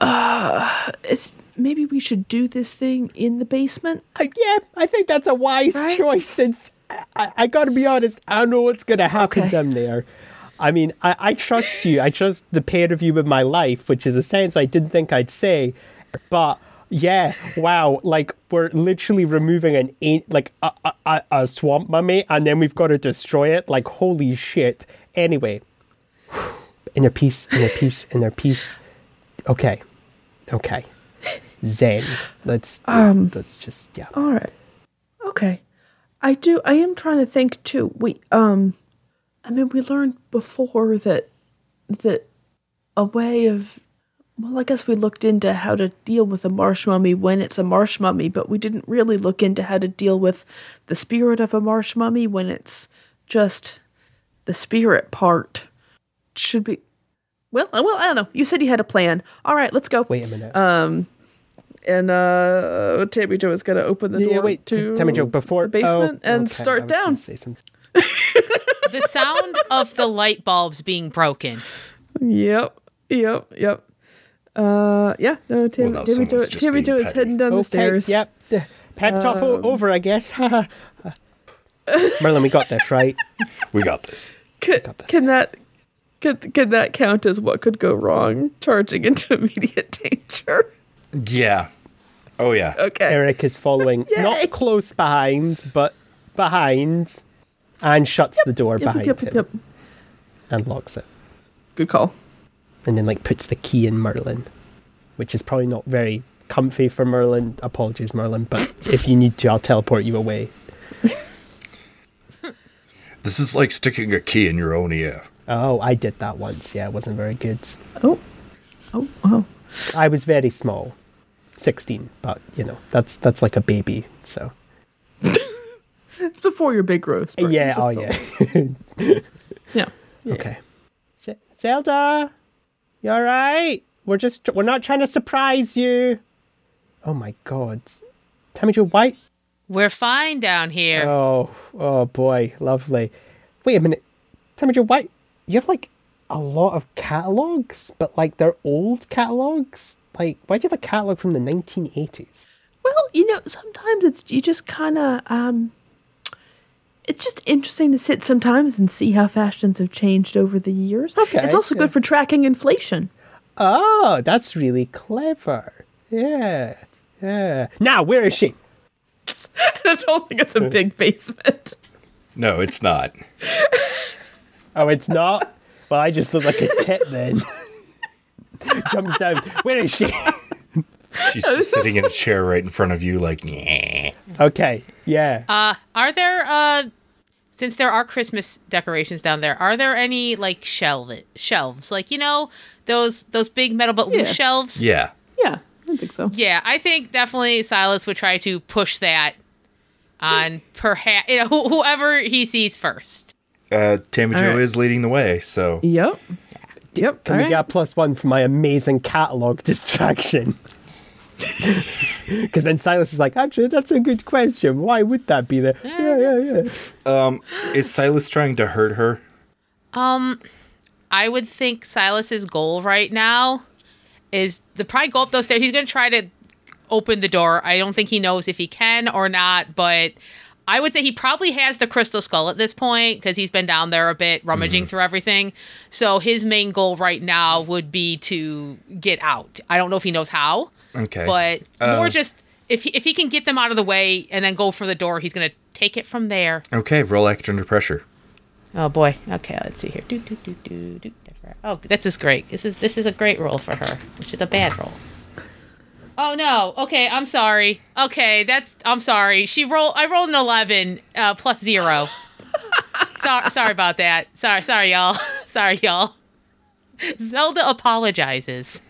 Speaker 2: uh, it's maybe we should do this thing in the basement.
Speaker 4: Uh, yeah, I think that's a wise
Speaker 2: Right?
Speaker 4: choice since I, I, I gotta be honest, I don't know what's gonna happen
Speaker 2: Okay.
Speaker 4: down there. I mean, I, I trust you. I trust the pair of you with my life, which is a sentence I didn't think I'd say. But yeah, wow, like we're literally removing an like a, a, a, a swamp mummy and then we've got to destroy it. Like holy shit. Anyway, inner peace, inner peace, inner peace. Okay, okay. Zen. Let's
Speaker 2: Um,
Speaker 4: let's just yeah.
Speaker 2: All right. Okay. I do. I am trying to think too. We um, I mean, we learned before that that a way of well, I guess we looked into how to deal with a marsh mummy when it's a marsh mummy, but we didn't really look into how to deal with the spirit of a marsh mummy when it's just the spirit part. Should be. Well, well, I don't know. You said you had a plan. All right, let's go.
Speaker 4: Wait a minute.
Speaker 2: And uh, Tammy Jo is gonna open the door
Speaker 4: yeah, wait.
Speaker 2: to
Speaker 4: Tell me, Joe. Before
Speaker 2: the basement
Speaker 4: oh,
Speaker 2: and
Speaker 4: okay,
Speaker 2: start down.
Speaker 4: say
Speaker 3: the sound of the light bulbs being broken.
Speaker 2: Yep, yep, yep. Uh, yeah. No, Tammy,
Speaker 1: no,
Speaker 2: Tammy
Speaker 1: Jo,
Speaker 2: Tammy Joe is heading down the stairs. Um,
Speaker 4: Yep. Uh, Pep talk o- over, I guess. Merlin, we got this right.
Speaker 1: We got this.
Speaker 2: Can,
Speaker 4: Got this.
Speaker 2: can that can, can that count as what could go wrong? Charging into immediate danger.
Speaker 1: Yeah. Oh yeah.
Speaker 2: Okay.
Speaker 4: Eric is following, not close behind, but behind, and shuts the door
Speaker 2: Yep,
Speaker 4: behind
Speaker 2: yep,
Speaker 4: him
Speaker 2: yep, yep.
Speaker 4: and locks it,
Speaker 2: Good call.
Speaker 4: and then like puts the key in Merlin, which is probably not very comfy for Merlin. Apologies, Merlin, but if you need to, I'll teleport you away.
Speaker 1: This is like sticking a key in your own ear.
Speaker 4: Oh, I did that once. Yeah, it wasn't very good.
Speaker 2: Oh, oh, oh.
Speaker 4: I was very small, sixteen, but you know that's that's like a baby. So
Speaker 2: It's before your big growth. but
Speaker 4: yeah,
Speaker 2: just
Speaker 4: oh
Speaker 2: a-
Speaker 4: yeah.
Speaker 2: yeah.
Speaker 4: Okay. Z- Zelda, you all right? We're just we're not trying to surprise you. Oh my god. Tammy Jo White.
Speaker 3: We're fine down here.
Speaker 4: Oh, oh boy, lovely. Wait a minute. Tammy Jo White, you have like a lot of catalogs, but like they're old catalogs. Like, why do you have a catalog from the 1980s?
Speaker 2: Well, you know, sometimes it's you just kind of um it's just interesting to sit sometimes and see how fashions have changed over the years.
Speaker 4: Okay,
Speaker 2: It's also
Speaker 4: yeah.
Speaker 2: good for tracking inflation.
Speaker 4: Oh, that's really clever. Yeah, yeah. Now, where is she?
Speaker 2: I don't think it's a big basement.
Speaker 1: No, it's not.
Speaker 4: Oh, it's not? Well, I just look like a tit then. Jumps down. Where is she?
Speaker 1: She's just sitting in a chair right in front of you, like, yeah.
Speaker 4: Okay, yeah.
Speaker 3: Uh, are there uh, since there are Christmas decorations down there, are there any like shelve shelves, like you know those those big metal but loose
Speaker 2: Yeah.
Speaker 3: shelves?
Speaker 1: Yeah.
Speaker 2: Yeah, I think so.
Speaker 3: Yeah, I think definitely Silas would try to push that on perhaps you know wh- whoever he sees first.
Speaker 1: Uh, Tammy
Speaker 2: All
Speaker 1: Joe
Speaker 2: right.
Speaker 1: is leading the way, so
Speaker 2: Yep. Yep.
Speaker 4: Can
Speaker 2: all
Speaker 4: we
Speaker 2: right.
Speaker 4: get a plus one for my amazing catalog distraction? Because then Silas is like, actually, that's a good question. Why would that be there? Yeah, yeah, yeah.
Speaker 1: is Silas trying to hurt her?
Speaker 3: Um, I would think Silas's goal right now is to probably go up those stairs. He's gonna try to open the door. I don't think he knows if he can or not, but I would say he probably has the crystal skull at this point because he's been down there a bit rummaging through everything. So his main goal right now would be to get out. I don't know if he knows how,
Speaker 1: Okay.
Speaker 3: but
Speaker 1: Uh,
Speaker 3: more just if he, if he can get them out of the way and then go for the door, he's gonna take it from there.
Speaker 1: Okay, roll act under pressure.
Speaker 3: Oh boy. Okay, let's see here. Do, do, do, do, do. Oh, this is great. This is this is a great roll for her, which is a bad roll. Oh no. Okay, I'm sorry. Okay, that's I'm sorry. She rolled. I rolled an eleven uh, plus zero. sorry, sorry about that. Sorry, sorry, y'all. sorry, y'all. Zelda apologizes.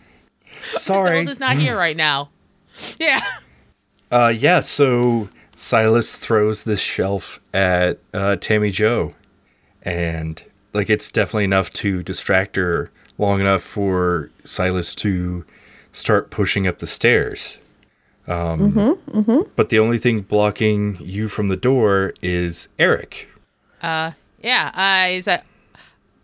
Speaker 1: Sorry.
Speaker 3: Zelda's not here right now. Yeah.
Speaker 1: Uh, yeah, so Silas throws this shelf at uh, Tammy Jo. And, like, it's definitely enough to distract her long enough for Silas to start pushing up the stairs. Um, But the only thing blocking you from the door is Eric.
Speaker 3: Uh, yeah. I, is that-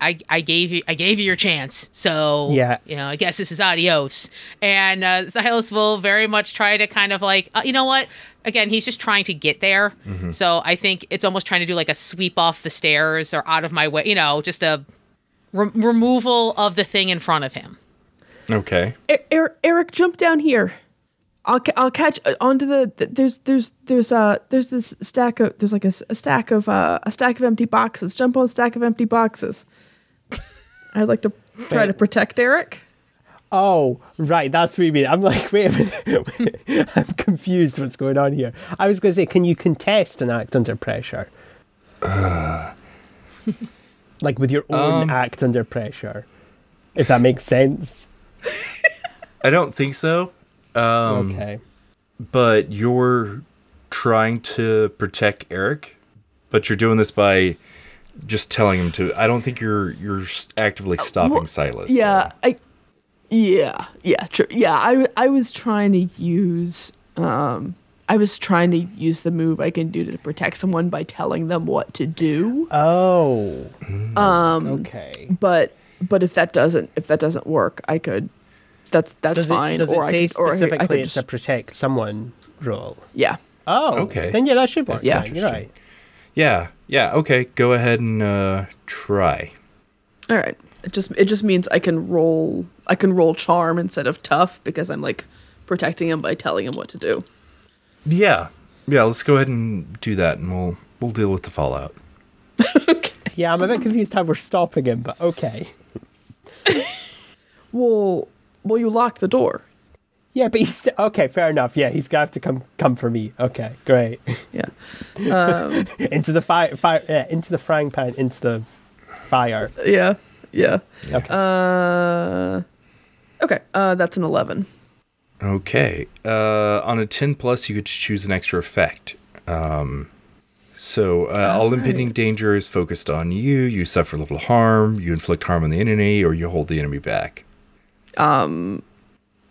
Speaker 3: I, I gave you I gave you your chance. So
Speaker 4: Yeah.
Speaker 3: you know I guess this is adios. And uh, Silas will very much try to kind of like uh, you know what again he's just trying to get there. So I think it's almost trying to do like a sweep off the stairs or out of my way. You know just a re- removal of the thing in front of him.
Speaker 1: Okay.
Speaker 2: E- Eric, Eric, jump down here. I'll ca- I'll catch uh, onto the th- there's there's there's uh there's this stack of there's like a, s- a stack of uh a stack of empty boxes. Jump on a stack of empty boxes. I'd like to try to protect Eric.
Speaker 4: Oh, right. That's what you mean. I'm like, wait a minute. I'm confused what's going on here. I was going to say, can you contest an act under pressure? like with your own
Speaker 1: Um.
Speaker 4: act under pressure, if that makes sense.
Speaker 1: I don't think so. Um,
Speaker 4: okay.
Speaker 1: but you're trying to protect Eric, but you're doing this by just telling him to. I don't think you're you're actively stopping
Speaker 2: well,
Speaker 1: Silas.
Speaker 2: Yeah, I yeah yeah true yeah I w- I was trying to use um I was trying to use the move I can do to protect someone by telling them what to do.
Speaker 4: Oh. Um. Okay.
Speaker 2: But but if that doesn't if that doesn't work, I could. That's that's
Speaker 4: Does
Speaker 2: fine.
Speaker 4: it, does it
Speaker 2: or
Speaker 4: say
Speaker 2: I could, or I could- I
Speaker 4: specifically
Speaker 2: could
Speaker 4: it's a protect someone role?
Speaker 2: yeah.
Speaker 4: Oh.
Speaker 1: Okay.
Speaker 4: Then yeah, that should work.
Speaker 1: That's
Speaker 4: Yeah, you're right.
Speaker 1: Yeah. Yeah. Okay. Go ahead and uh, try.
Speaker 2: All right. It just it just means I can roll I can roll charm instead of tough because I'm like protecting him by telling him what to do.
Speaker 1: Yeah. Yeah. Let's go ahead and do that, and we'll we'll deal with the fallout.
Speaker 4: Yeah, I'm a bit confused how we're stopping him, but okay.
Speaker 2: Well, well, you locked the door.
Speaker 4: Yeah, but he's okay. Fair enough. Yeah, he's gonna have to come come for me. Okay, great.
Speaker 2: Yeah. Um,
Speaker 4: into the fire, fire, yeah, into the frying pan, into the fire.
Speaker 2: yeah. Yeah.
Speaker 4: Okay.
Speaker 2: Uh. Okay. Uh, that's an eleven.
Speaker 1: Okay. Uh, on a 10 plus, you could choose an extra effect. Um, so, uh, all impending danger is focused on you. You suffer little harm. You inflict harm on the enemy, or you hold the enemy back. Um.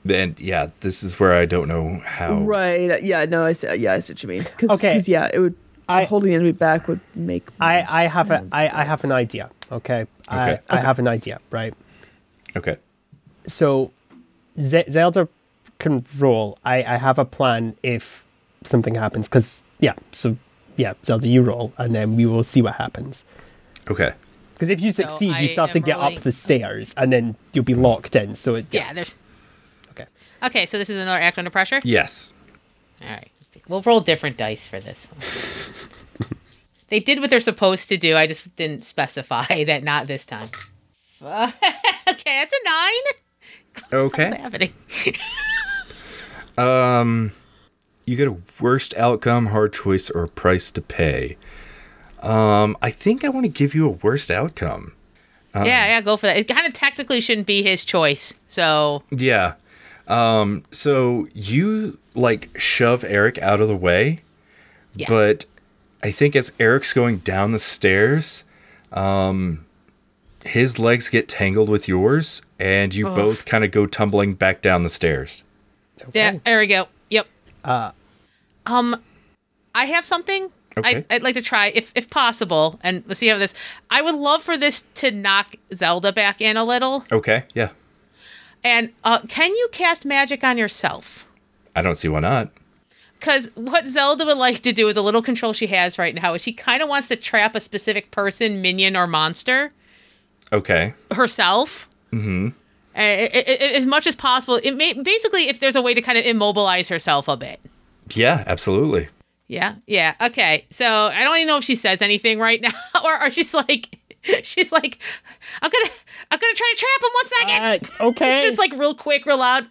Speaker 1: And yeah, this is where I don't know how.
Speaker 2: Right. Yeah. No. I see. Yeah. I see what you mean. Because.
Speaker 4: Okay.
Speaker 2: yeah. It would. So
Speaker 4: I-
Speaker 2: holding the enemy back would make.
Speaker 4: I,
Speaker 2: more
Speaker 4: I have a,
Speaker 2: sense,
Speaker 4: I, I have an idea. Okay. I,
Speaker 1: Okay.
Speaker 4: I have an idea. Right.
Speaker 1: Okay.
Speaker 4: So, Z- Zelda can roll. I, I have a plan if something happens. Because yeah. So yeah, Zelda, you roll, and then we will see what happens.
Speaker 1: Okay.
Speaker 4: Because if you
Speaker 3: So
Speaker 4: succeed,
Speaker 3: I
Speaker 4: you still have to get
Speaker 3: rolling-
Speaker 4: up the stairs, and then you'll be locked in. So it,
Speaker 3: Yeah, there's
Speaker 4: Okay.
Speaker 3: Okay, so this is another act under pressure?
Speaker 1: Yes.
Speaker 3: All right. We'll roll different dice for this one. they did what they're supposed to do. I just didn't specify that not this time. okay, that's a nine. What's
Speaker 1: Okay.
Speaker 3: happening?
Speaker 1: Um, you get a worst outcome, hard choice, or a price to pay. Um, I think I want to give you a worst outcome.
Speaker 3: yeah, yeah, go for that. It kind of technically shouldn't be his choice. So,
Speaker 1: Yeah. Um, so you like shove Eric out of the way,
Speaker 3: Yeah.
Speaker 1: but I think as Eric's going down the stairs, um, his legs get tangled with yours, and you both kind of go tumbling back down the stairs.
Speaker 3: yeah, there we go. Yep. um, I have something.
Speaker 1: Okay.
Speaker 3: I, I'd like to try, if if possible, and let's see how this. I would love for this to knock Zelda back in a little.
Speaker 1: Okay, yeah.
Speaker 3: And uh, can you cast magic on yourself?
Speaker 1: I don't see why not.
Speaker 3: Because what Zelda would like to do with the little control she has right now is she kind of wants to trap a specific person, minion, or monster
Speaker 1: Okay.
Speaker 3: herself. Mm-hmm. As much as possible. It may, basically, if there's a way to kind of immobilize herself a bit.
Speaker 1: Yeah, absolutely.
Speaker 3: Yeah, yeah. Okay. So I don't even know if she says anything right now, or, or she's like, she's like, I'm gonna, I'm gonna try to trap him one second.
Speaker 4: Uh, okay.
Speaker 3: just like real quick, real loud.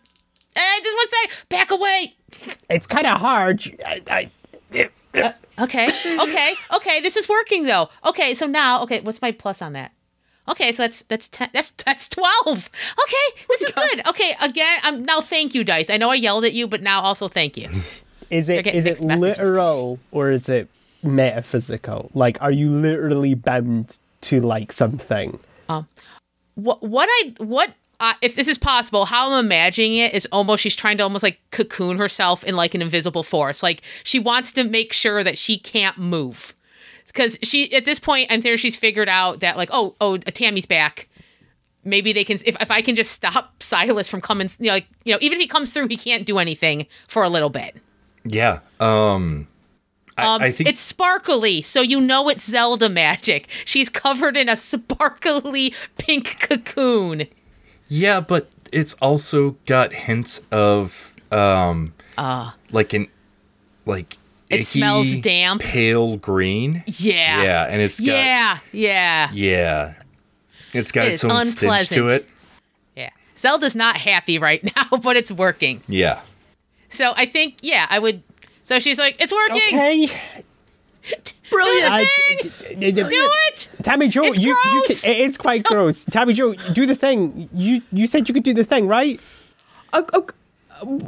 Speaker 3: Eh, just one sec. Back away.
Speaker 4: it's kind of hard. I, I,
Speaker 3: Okay. Okay. Okay. This is working though. Okay. So now, okay. What's my plus on that? Okay, so that's that's ten, that's that's twelve. Okay, this is good. Okay, again, I'm now. Thank you, dice. I know I yelled at you, but now also thank you.
Speaker 4: Is it is it literal or is it metaphysical? Like, are you literally bound to like something?
Speaker 3: what what I what uh, if this is possible, how I'm imagining it is almost she's trying to almost like cocoon herself in like an invisible force. Like she wants to make sure that she can't move because she at this point I'm there she's figured out that like oh oh Tammy's back. Maybe they can if if I can just stop Silas from coming. You know, like you know even if he comes through, he can't do anything for a little bit.
Speaker 1: Yeah. Um. I,
Speaker 3: Um,
Speaker 1: I think
Speaker 3: it's sparkly, so you know it's Zelda magic. She's covered in a sparkly pink cocoon.
Speaker 1: Yeah, but it's also got hints of um like an like
Speaker 3: Uh. It
Speaker 1: icky,
Speaker 3: smells damp.
Speaker 1: pale green.
Speaker 3: Yeah.
Speaker 1: Yeah, and it's got
Speaker 3: Yeah, yeah,
Speaker 1: yeah. It's got
Speaker 3: It
Speaker 1: its
Speaker 3: is
Speaker 1: own stench to it.
Speaker 3: yeah. Zelda's not happy right now, but it's working.
Speaker 1: Yeah.
Speaker 3: So I think, yeah, I would. So she's like, it's working.
Speaker 4: Okay.
Speaker 2: Brilliant.
Speaker 4: I-
Speaker 3: Do
Speaker 4: d- d-
Speaker 3: it.
Speaker 4: Tammy Jo,
Speaker 3: It's
Speaker 4: you, you can, it is quite
Speaker 3: So-
Speaker 4: gross. Tammy Jo, do the thing. You you said you could do the thing, right?
Speaker 2: Uh,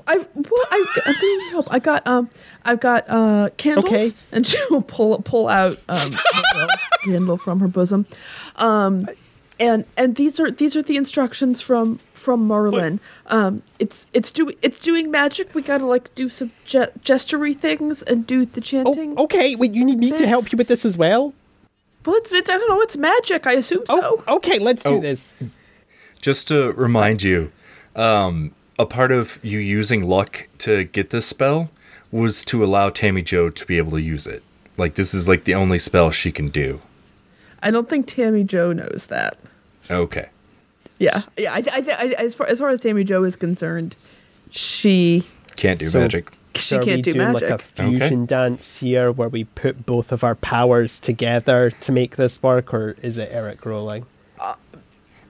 Speaker 2: I well, I I'm gonna help. I got um, I've got uh candles,
Speaker 4: Okay.
Speaker 2: and she'll pull pull out um a candle from her bosom, um, and and these are these are the instructions from from Merlin. Um, it's it's doing it's doing magic. We gotta like do some ge- gestury things and do the
Speaker 4: Oh,
Speaker 2: chanting.
Speaker 4: okay. Wait, you need me to help you with this as well?
Speaker 2: Well, it's, it's I don't know. It's magic. I assume
Speaker 4: Oh,
Speaker 2: so.
Speaker 4: okay. Let's do
Speaker 1: Oh.
Speaker 4: this.
Speaker 1: Just to remind you, um, a part of you using luck to get this spell was to allow Tammy Jo to be able to use it. Like this is like the only spell she can do.
Speaker 2: I don't think Tammy Jo knows that.
Speaker 1: Okay.
Speaker 2: Yeah, yeah. I, I, I, as far as far as Tammy Jo is concerned, she
Speaker 1: Can't do
Speaker 4: So-
Speaker 1: magic.
Speaker 2: she
Speaker 4: So are we
Speaker 2: can't do
Speaker 4: doing
Speaker 2: magic.
Speaker 4: like a fusion dance here where we put both of our powers together to make this work, or is it Eric rolling?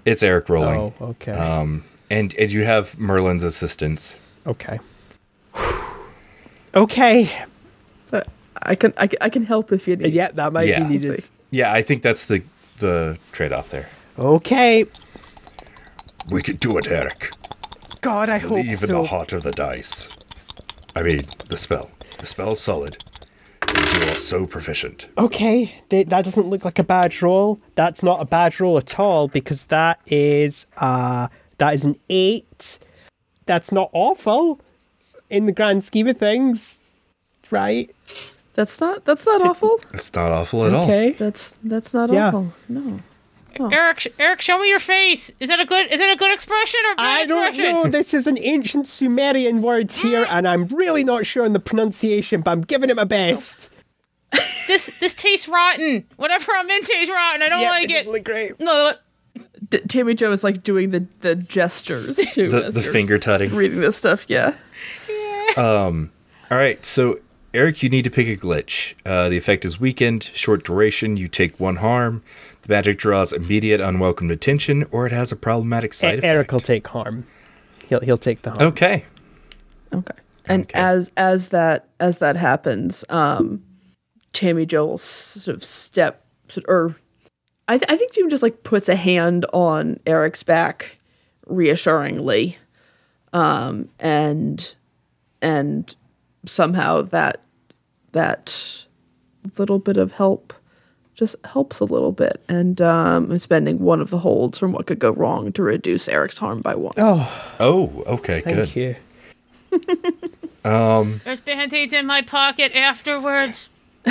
Speaker 1: It's Eric rolling.
Speaker 4: Oh, okay.
Speaker 1: Um, and and you have Merlin's assistance.
Speaker 4: okay. okay.
Speaker 2: So I can I can, I can help if you need.
Speaker 4: Yeah, that might
Speaker 1: Yeah.
Speaker 4: be needed.
Speaker 1: Yeah, I think that's the the trade off there.
Speaker 4: Okay.
Speaker 1: We could do it, Eric.
Speaker 4: God, I hope
Speaker 1: Believe in
Speaker 4: so.
Speaker 1: the heart of the dice. I mean, the spell. The spell's solid. You are so proficient.
Speaker 4: Okay, th- that doesn't look like a bad roll. That's not a bad roll at all because that is uh that is an eight. That's not awful in the grand scheme of things, right?
Speaker 2: That's not that's not awful.
Speaker 1: It's not awful at all.
Speaker 4: Okay.
Speaker 2: That's that's not
Speaker 4: Yeah.
Speaker 2: awful. No.
Speaker 3: Eric, Eric, show me your face. Is that a good? Is that a good expression or bad
Speaker 4: I don't
Speaker 3: expression?
Speaker 4: know. This is an ancient Sumerian word here, and I'm really not sure on the pronunciation, but I'm giving it my best.
Speaker 3: This this tastes rotten. Whatever I'm in tastes rotten. I don't like it.
Speaker 4: look great.
Speaker 3: No,
Speaker 2: D- Tammy Jo is like doing the the gestures too.
Speaker 1: The, the finger tutting.
Speaker 2: reading this stuff. Yeah.
Speaker 1: Um All right, so Eric, you need to pick a glitch. Uh, the effect is weakened, short duration. You take one harm. The magic draws immediate unwelcome attention, or it has a problematic side effect.
Speaker 4: E-, Eric will take harm. He'll he'll take the harm.
Speaker 1: Okay.
Speaker 2: Okay. And
Speaker 1: Okay.
Speaker 2: as as that as that happens, um, Tammy Jo will sort of step or I th- I think Jim just like puts a hand on Eric's back reassuringly, um, and and somehow that that little bit of help just helps a little bit, and um, I'm spending one of the holds from what could go wrong to reduce Eric's harm by one.
Speaker 4: Oh,
Speaker 1: Oh, okay,
Speaker 4: thank
Speaker 1: good.
Speaker 4: you.
Speaker 3: there's band-aids in my pocket afterwards.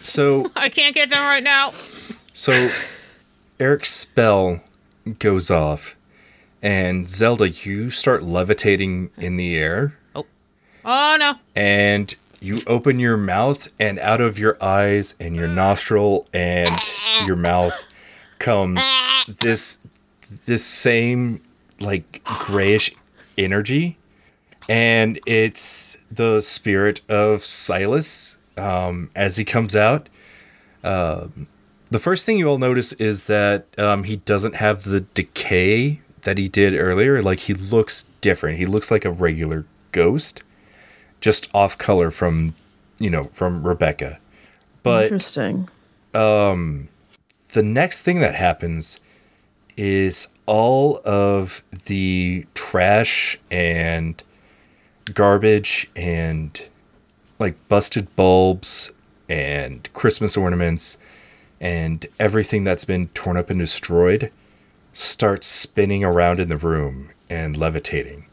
Speaker 1: So,
Speaker 3: I can't get them right now.
Speaker 1: So Eric's spell goes off, and Zelda, you start levitating in the air,
Speaker 3: Oh Oh, no.
Speaker 1: and you open your mouth, and out of your eyes and your nostril and your mouth comes this this same like grayish energy, and it's the spirit of Silas. Um, as he comes out, um, the first thing you all notice is that um, he doesn't have the decay that he did earlier. Like he looks different. He looks like a regular ghost, just off color from, you know, from Rebecca. But
Speaker 2: Interesting.
Speaker 1: the next thing that happens is all of the trash and garbage and like busted bulbs and Christmas ornaments and everything that's been torn up and destroyed starts spinning around in the room and levitating.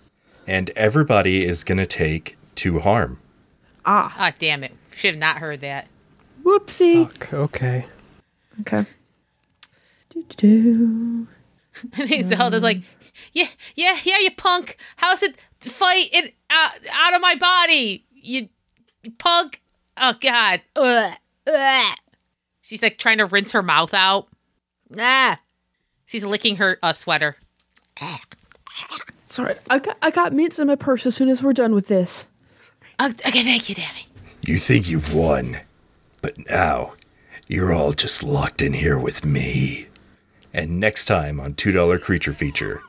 Speaker 1: And everybody is going to take two harm.
Speaker 3: Ah, Ah, damn it. Should have not heard that.
Speaker 2: Whoopsie.
Speaker 4: Fuck, okay.
Speaker 2: Okay. Do-do-do.
Speaker 3: I think Zelda's like, yeah, yeah, yeah, you punk. How's it fight it out, out of my body? You punk. Oh, God. Ugh. Ugh. She's like trying to rinse her mouth out. Ah. She's licking her uh, sweater.
Speaker 2: Sorry, I got I got mints in my purse as soon as we're done with this.
Speaker 3: Oh, okay, thank you, Dammy.
Speaker 1: You think you've won, but now you're all just locked in here with me. And next time on $2 Creature Feature.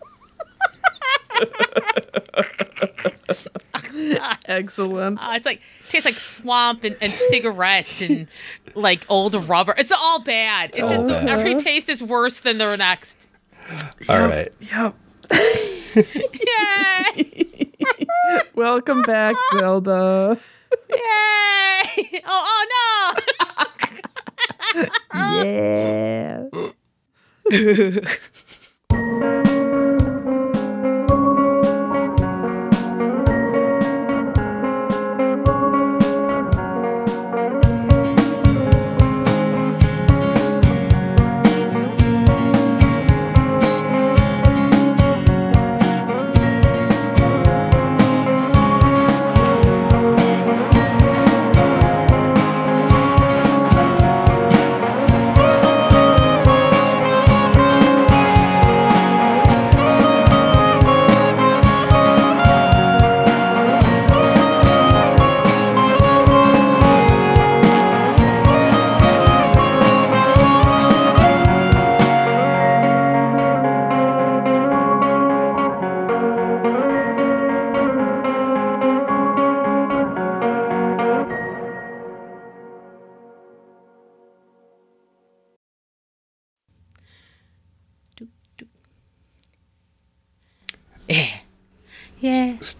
Speaker 2: Excellent.
Speaker 3: Uh, it's like tastes like swamp and, and cigarettes and like old rubber. It's all bad. It's, just
Speaker 1: all bad.
Speaker 3: every taste is worse than the next.
Speaker 1: All right.
Speaker 2: Yep.
Speaker 3: Yay!
Speaker 2: Welcome back, Zelda.
Speaker 3: Yay! Oh, oh no!
Speaker 2: Yeah.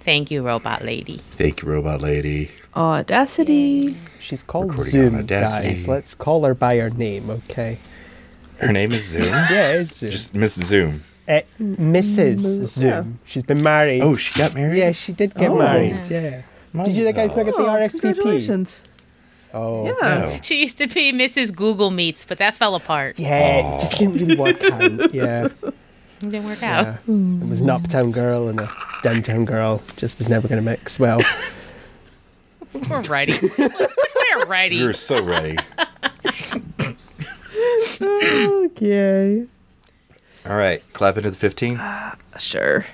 Speaker 3: Thank you, robot lady.
Speaker 1: Thank you, Robot Lady.
Speaker 2: Audacity.
Speaker 4: She's called
Speaker 1: Recording
Speaker 4: Zoom,
Speaker 1: Audacity.
Speaker 4: guys. Let's call her by her name, okay?
Speaker 1: Her name is Zoom?
Speaker 4: Yeah, it's Zoom.
Speaker 1: Just Miss Zoom.
Speaker 4: Uh, Mrs. Zoom. She's been married.
Speaker 1: Oh, she got married?
Speaker 4: yeah, she did get
Speaker 2: Oh.
Speaker 4: married. Yeah. Did you guys not get the
Speaker 2: Oh,
Speaker 4: RSVP?
Speaker 2: congratulations.
Speaker 4: Oh,
Speaker 2: Yeah.
Speaker 1: No.
Speaker 3: She used to be Mrs. Google Meets, but that fell apart.
Speaker 4: Yeah, it just didn't really work out. Yeah.
Speaker 3: It didn't work out.
Speaker 4: yeah. It was an uptown girl and a downtown girl. Just was never going to mix well.
Speaker 3: We're ready. We're ready.
Speaker 1: You're so ready.
Speaker 2: Okay.
Speaker 1: All right. Clap into the 15.
Speaker 2: Uh, sure.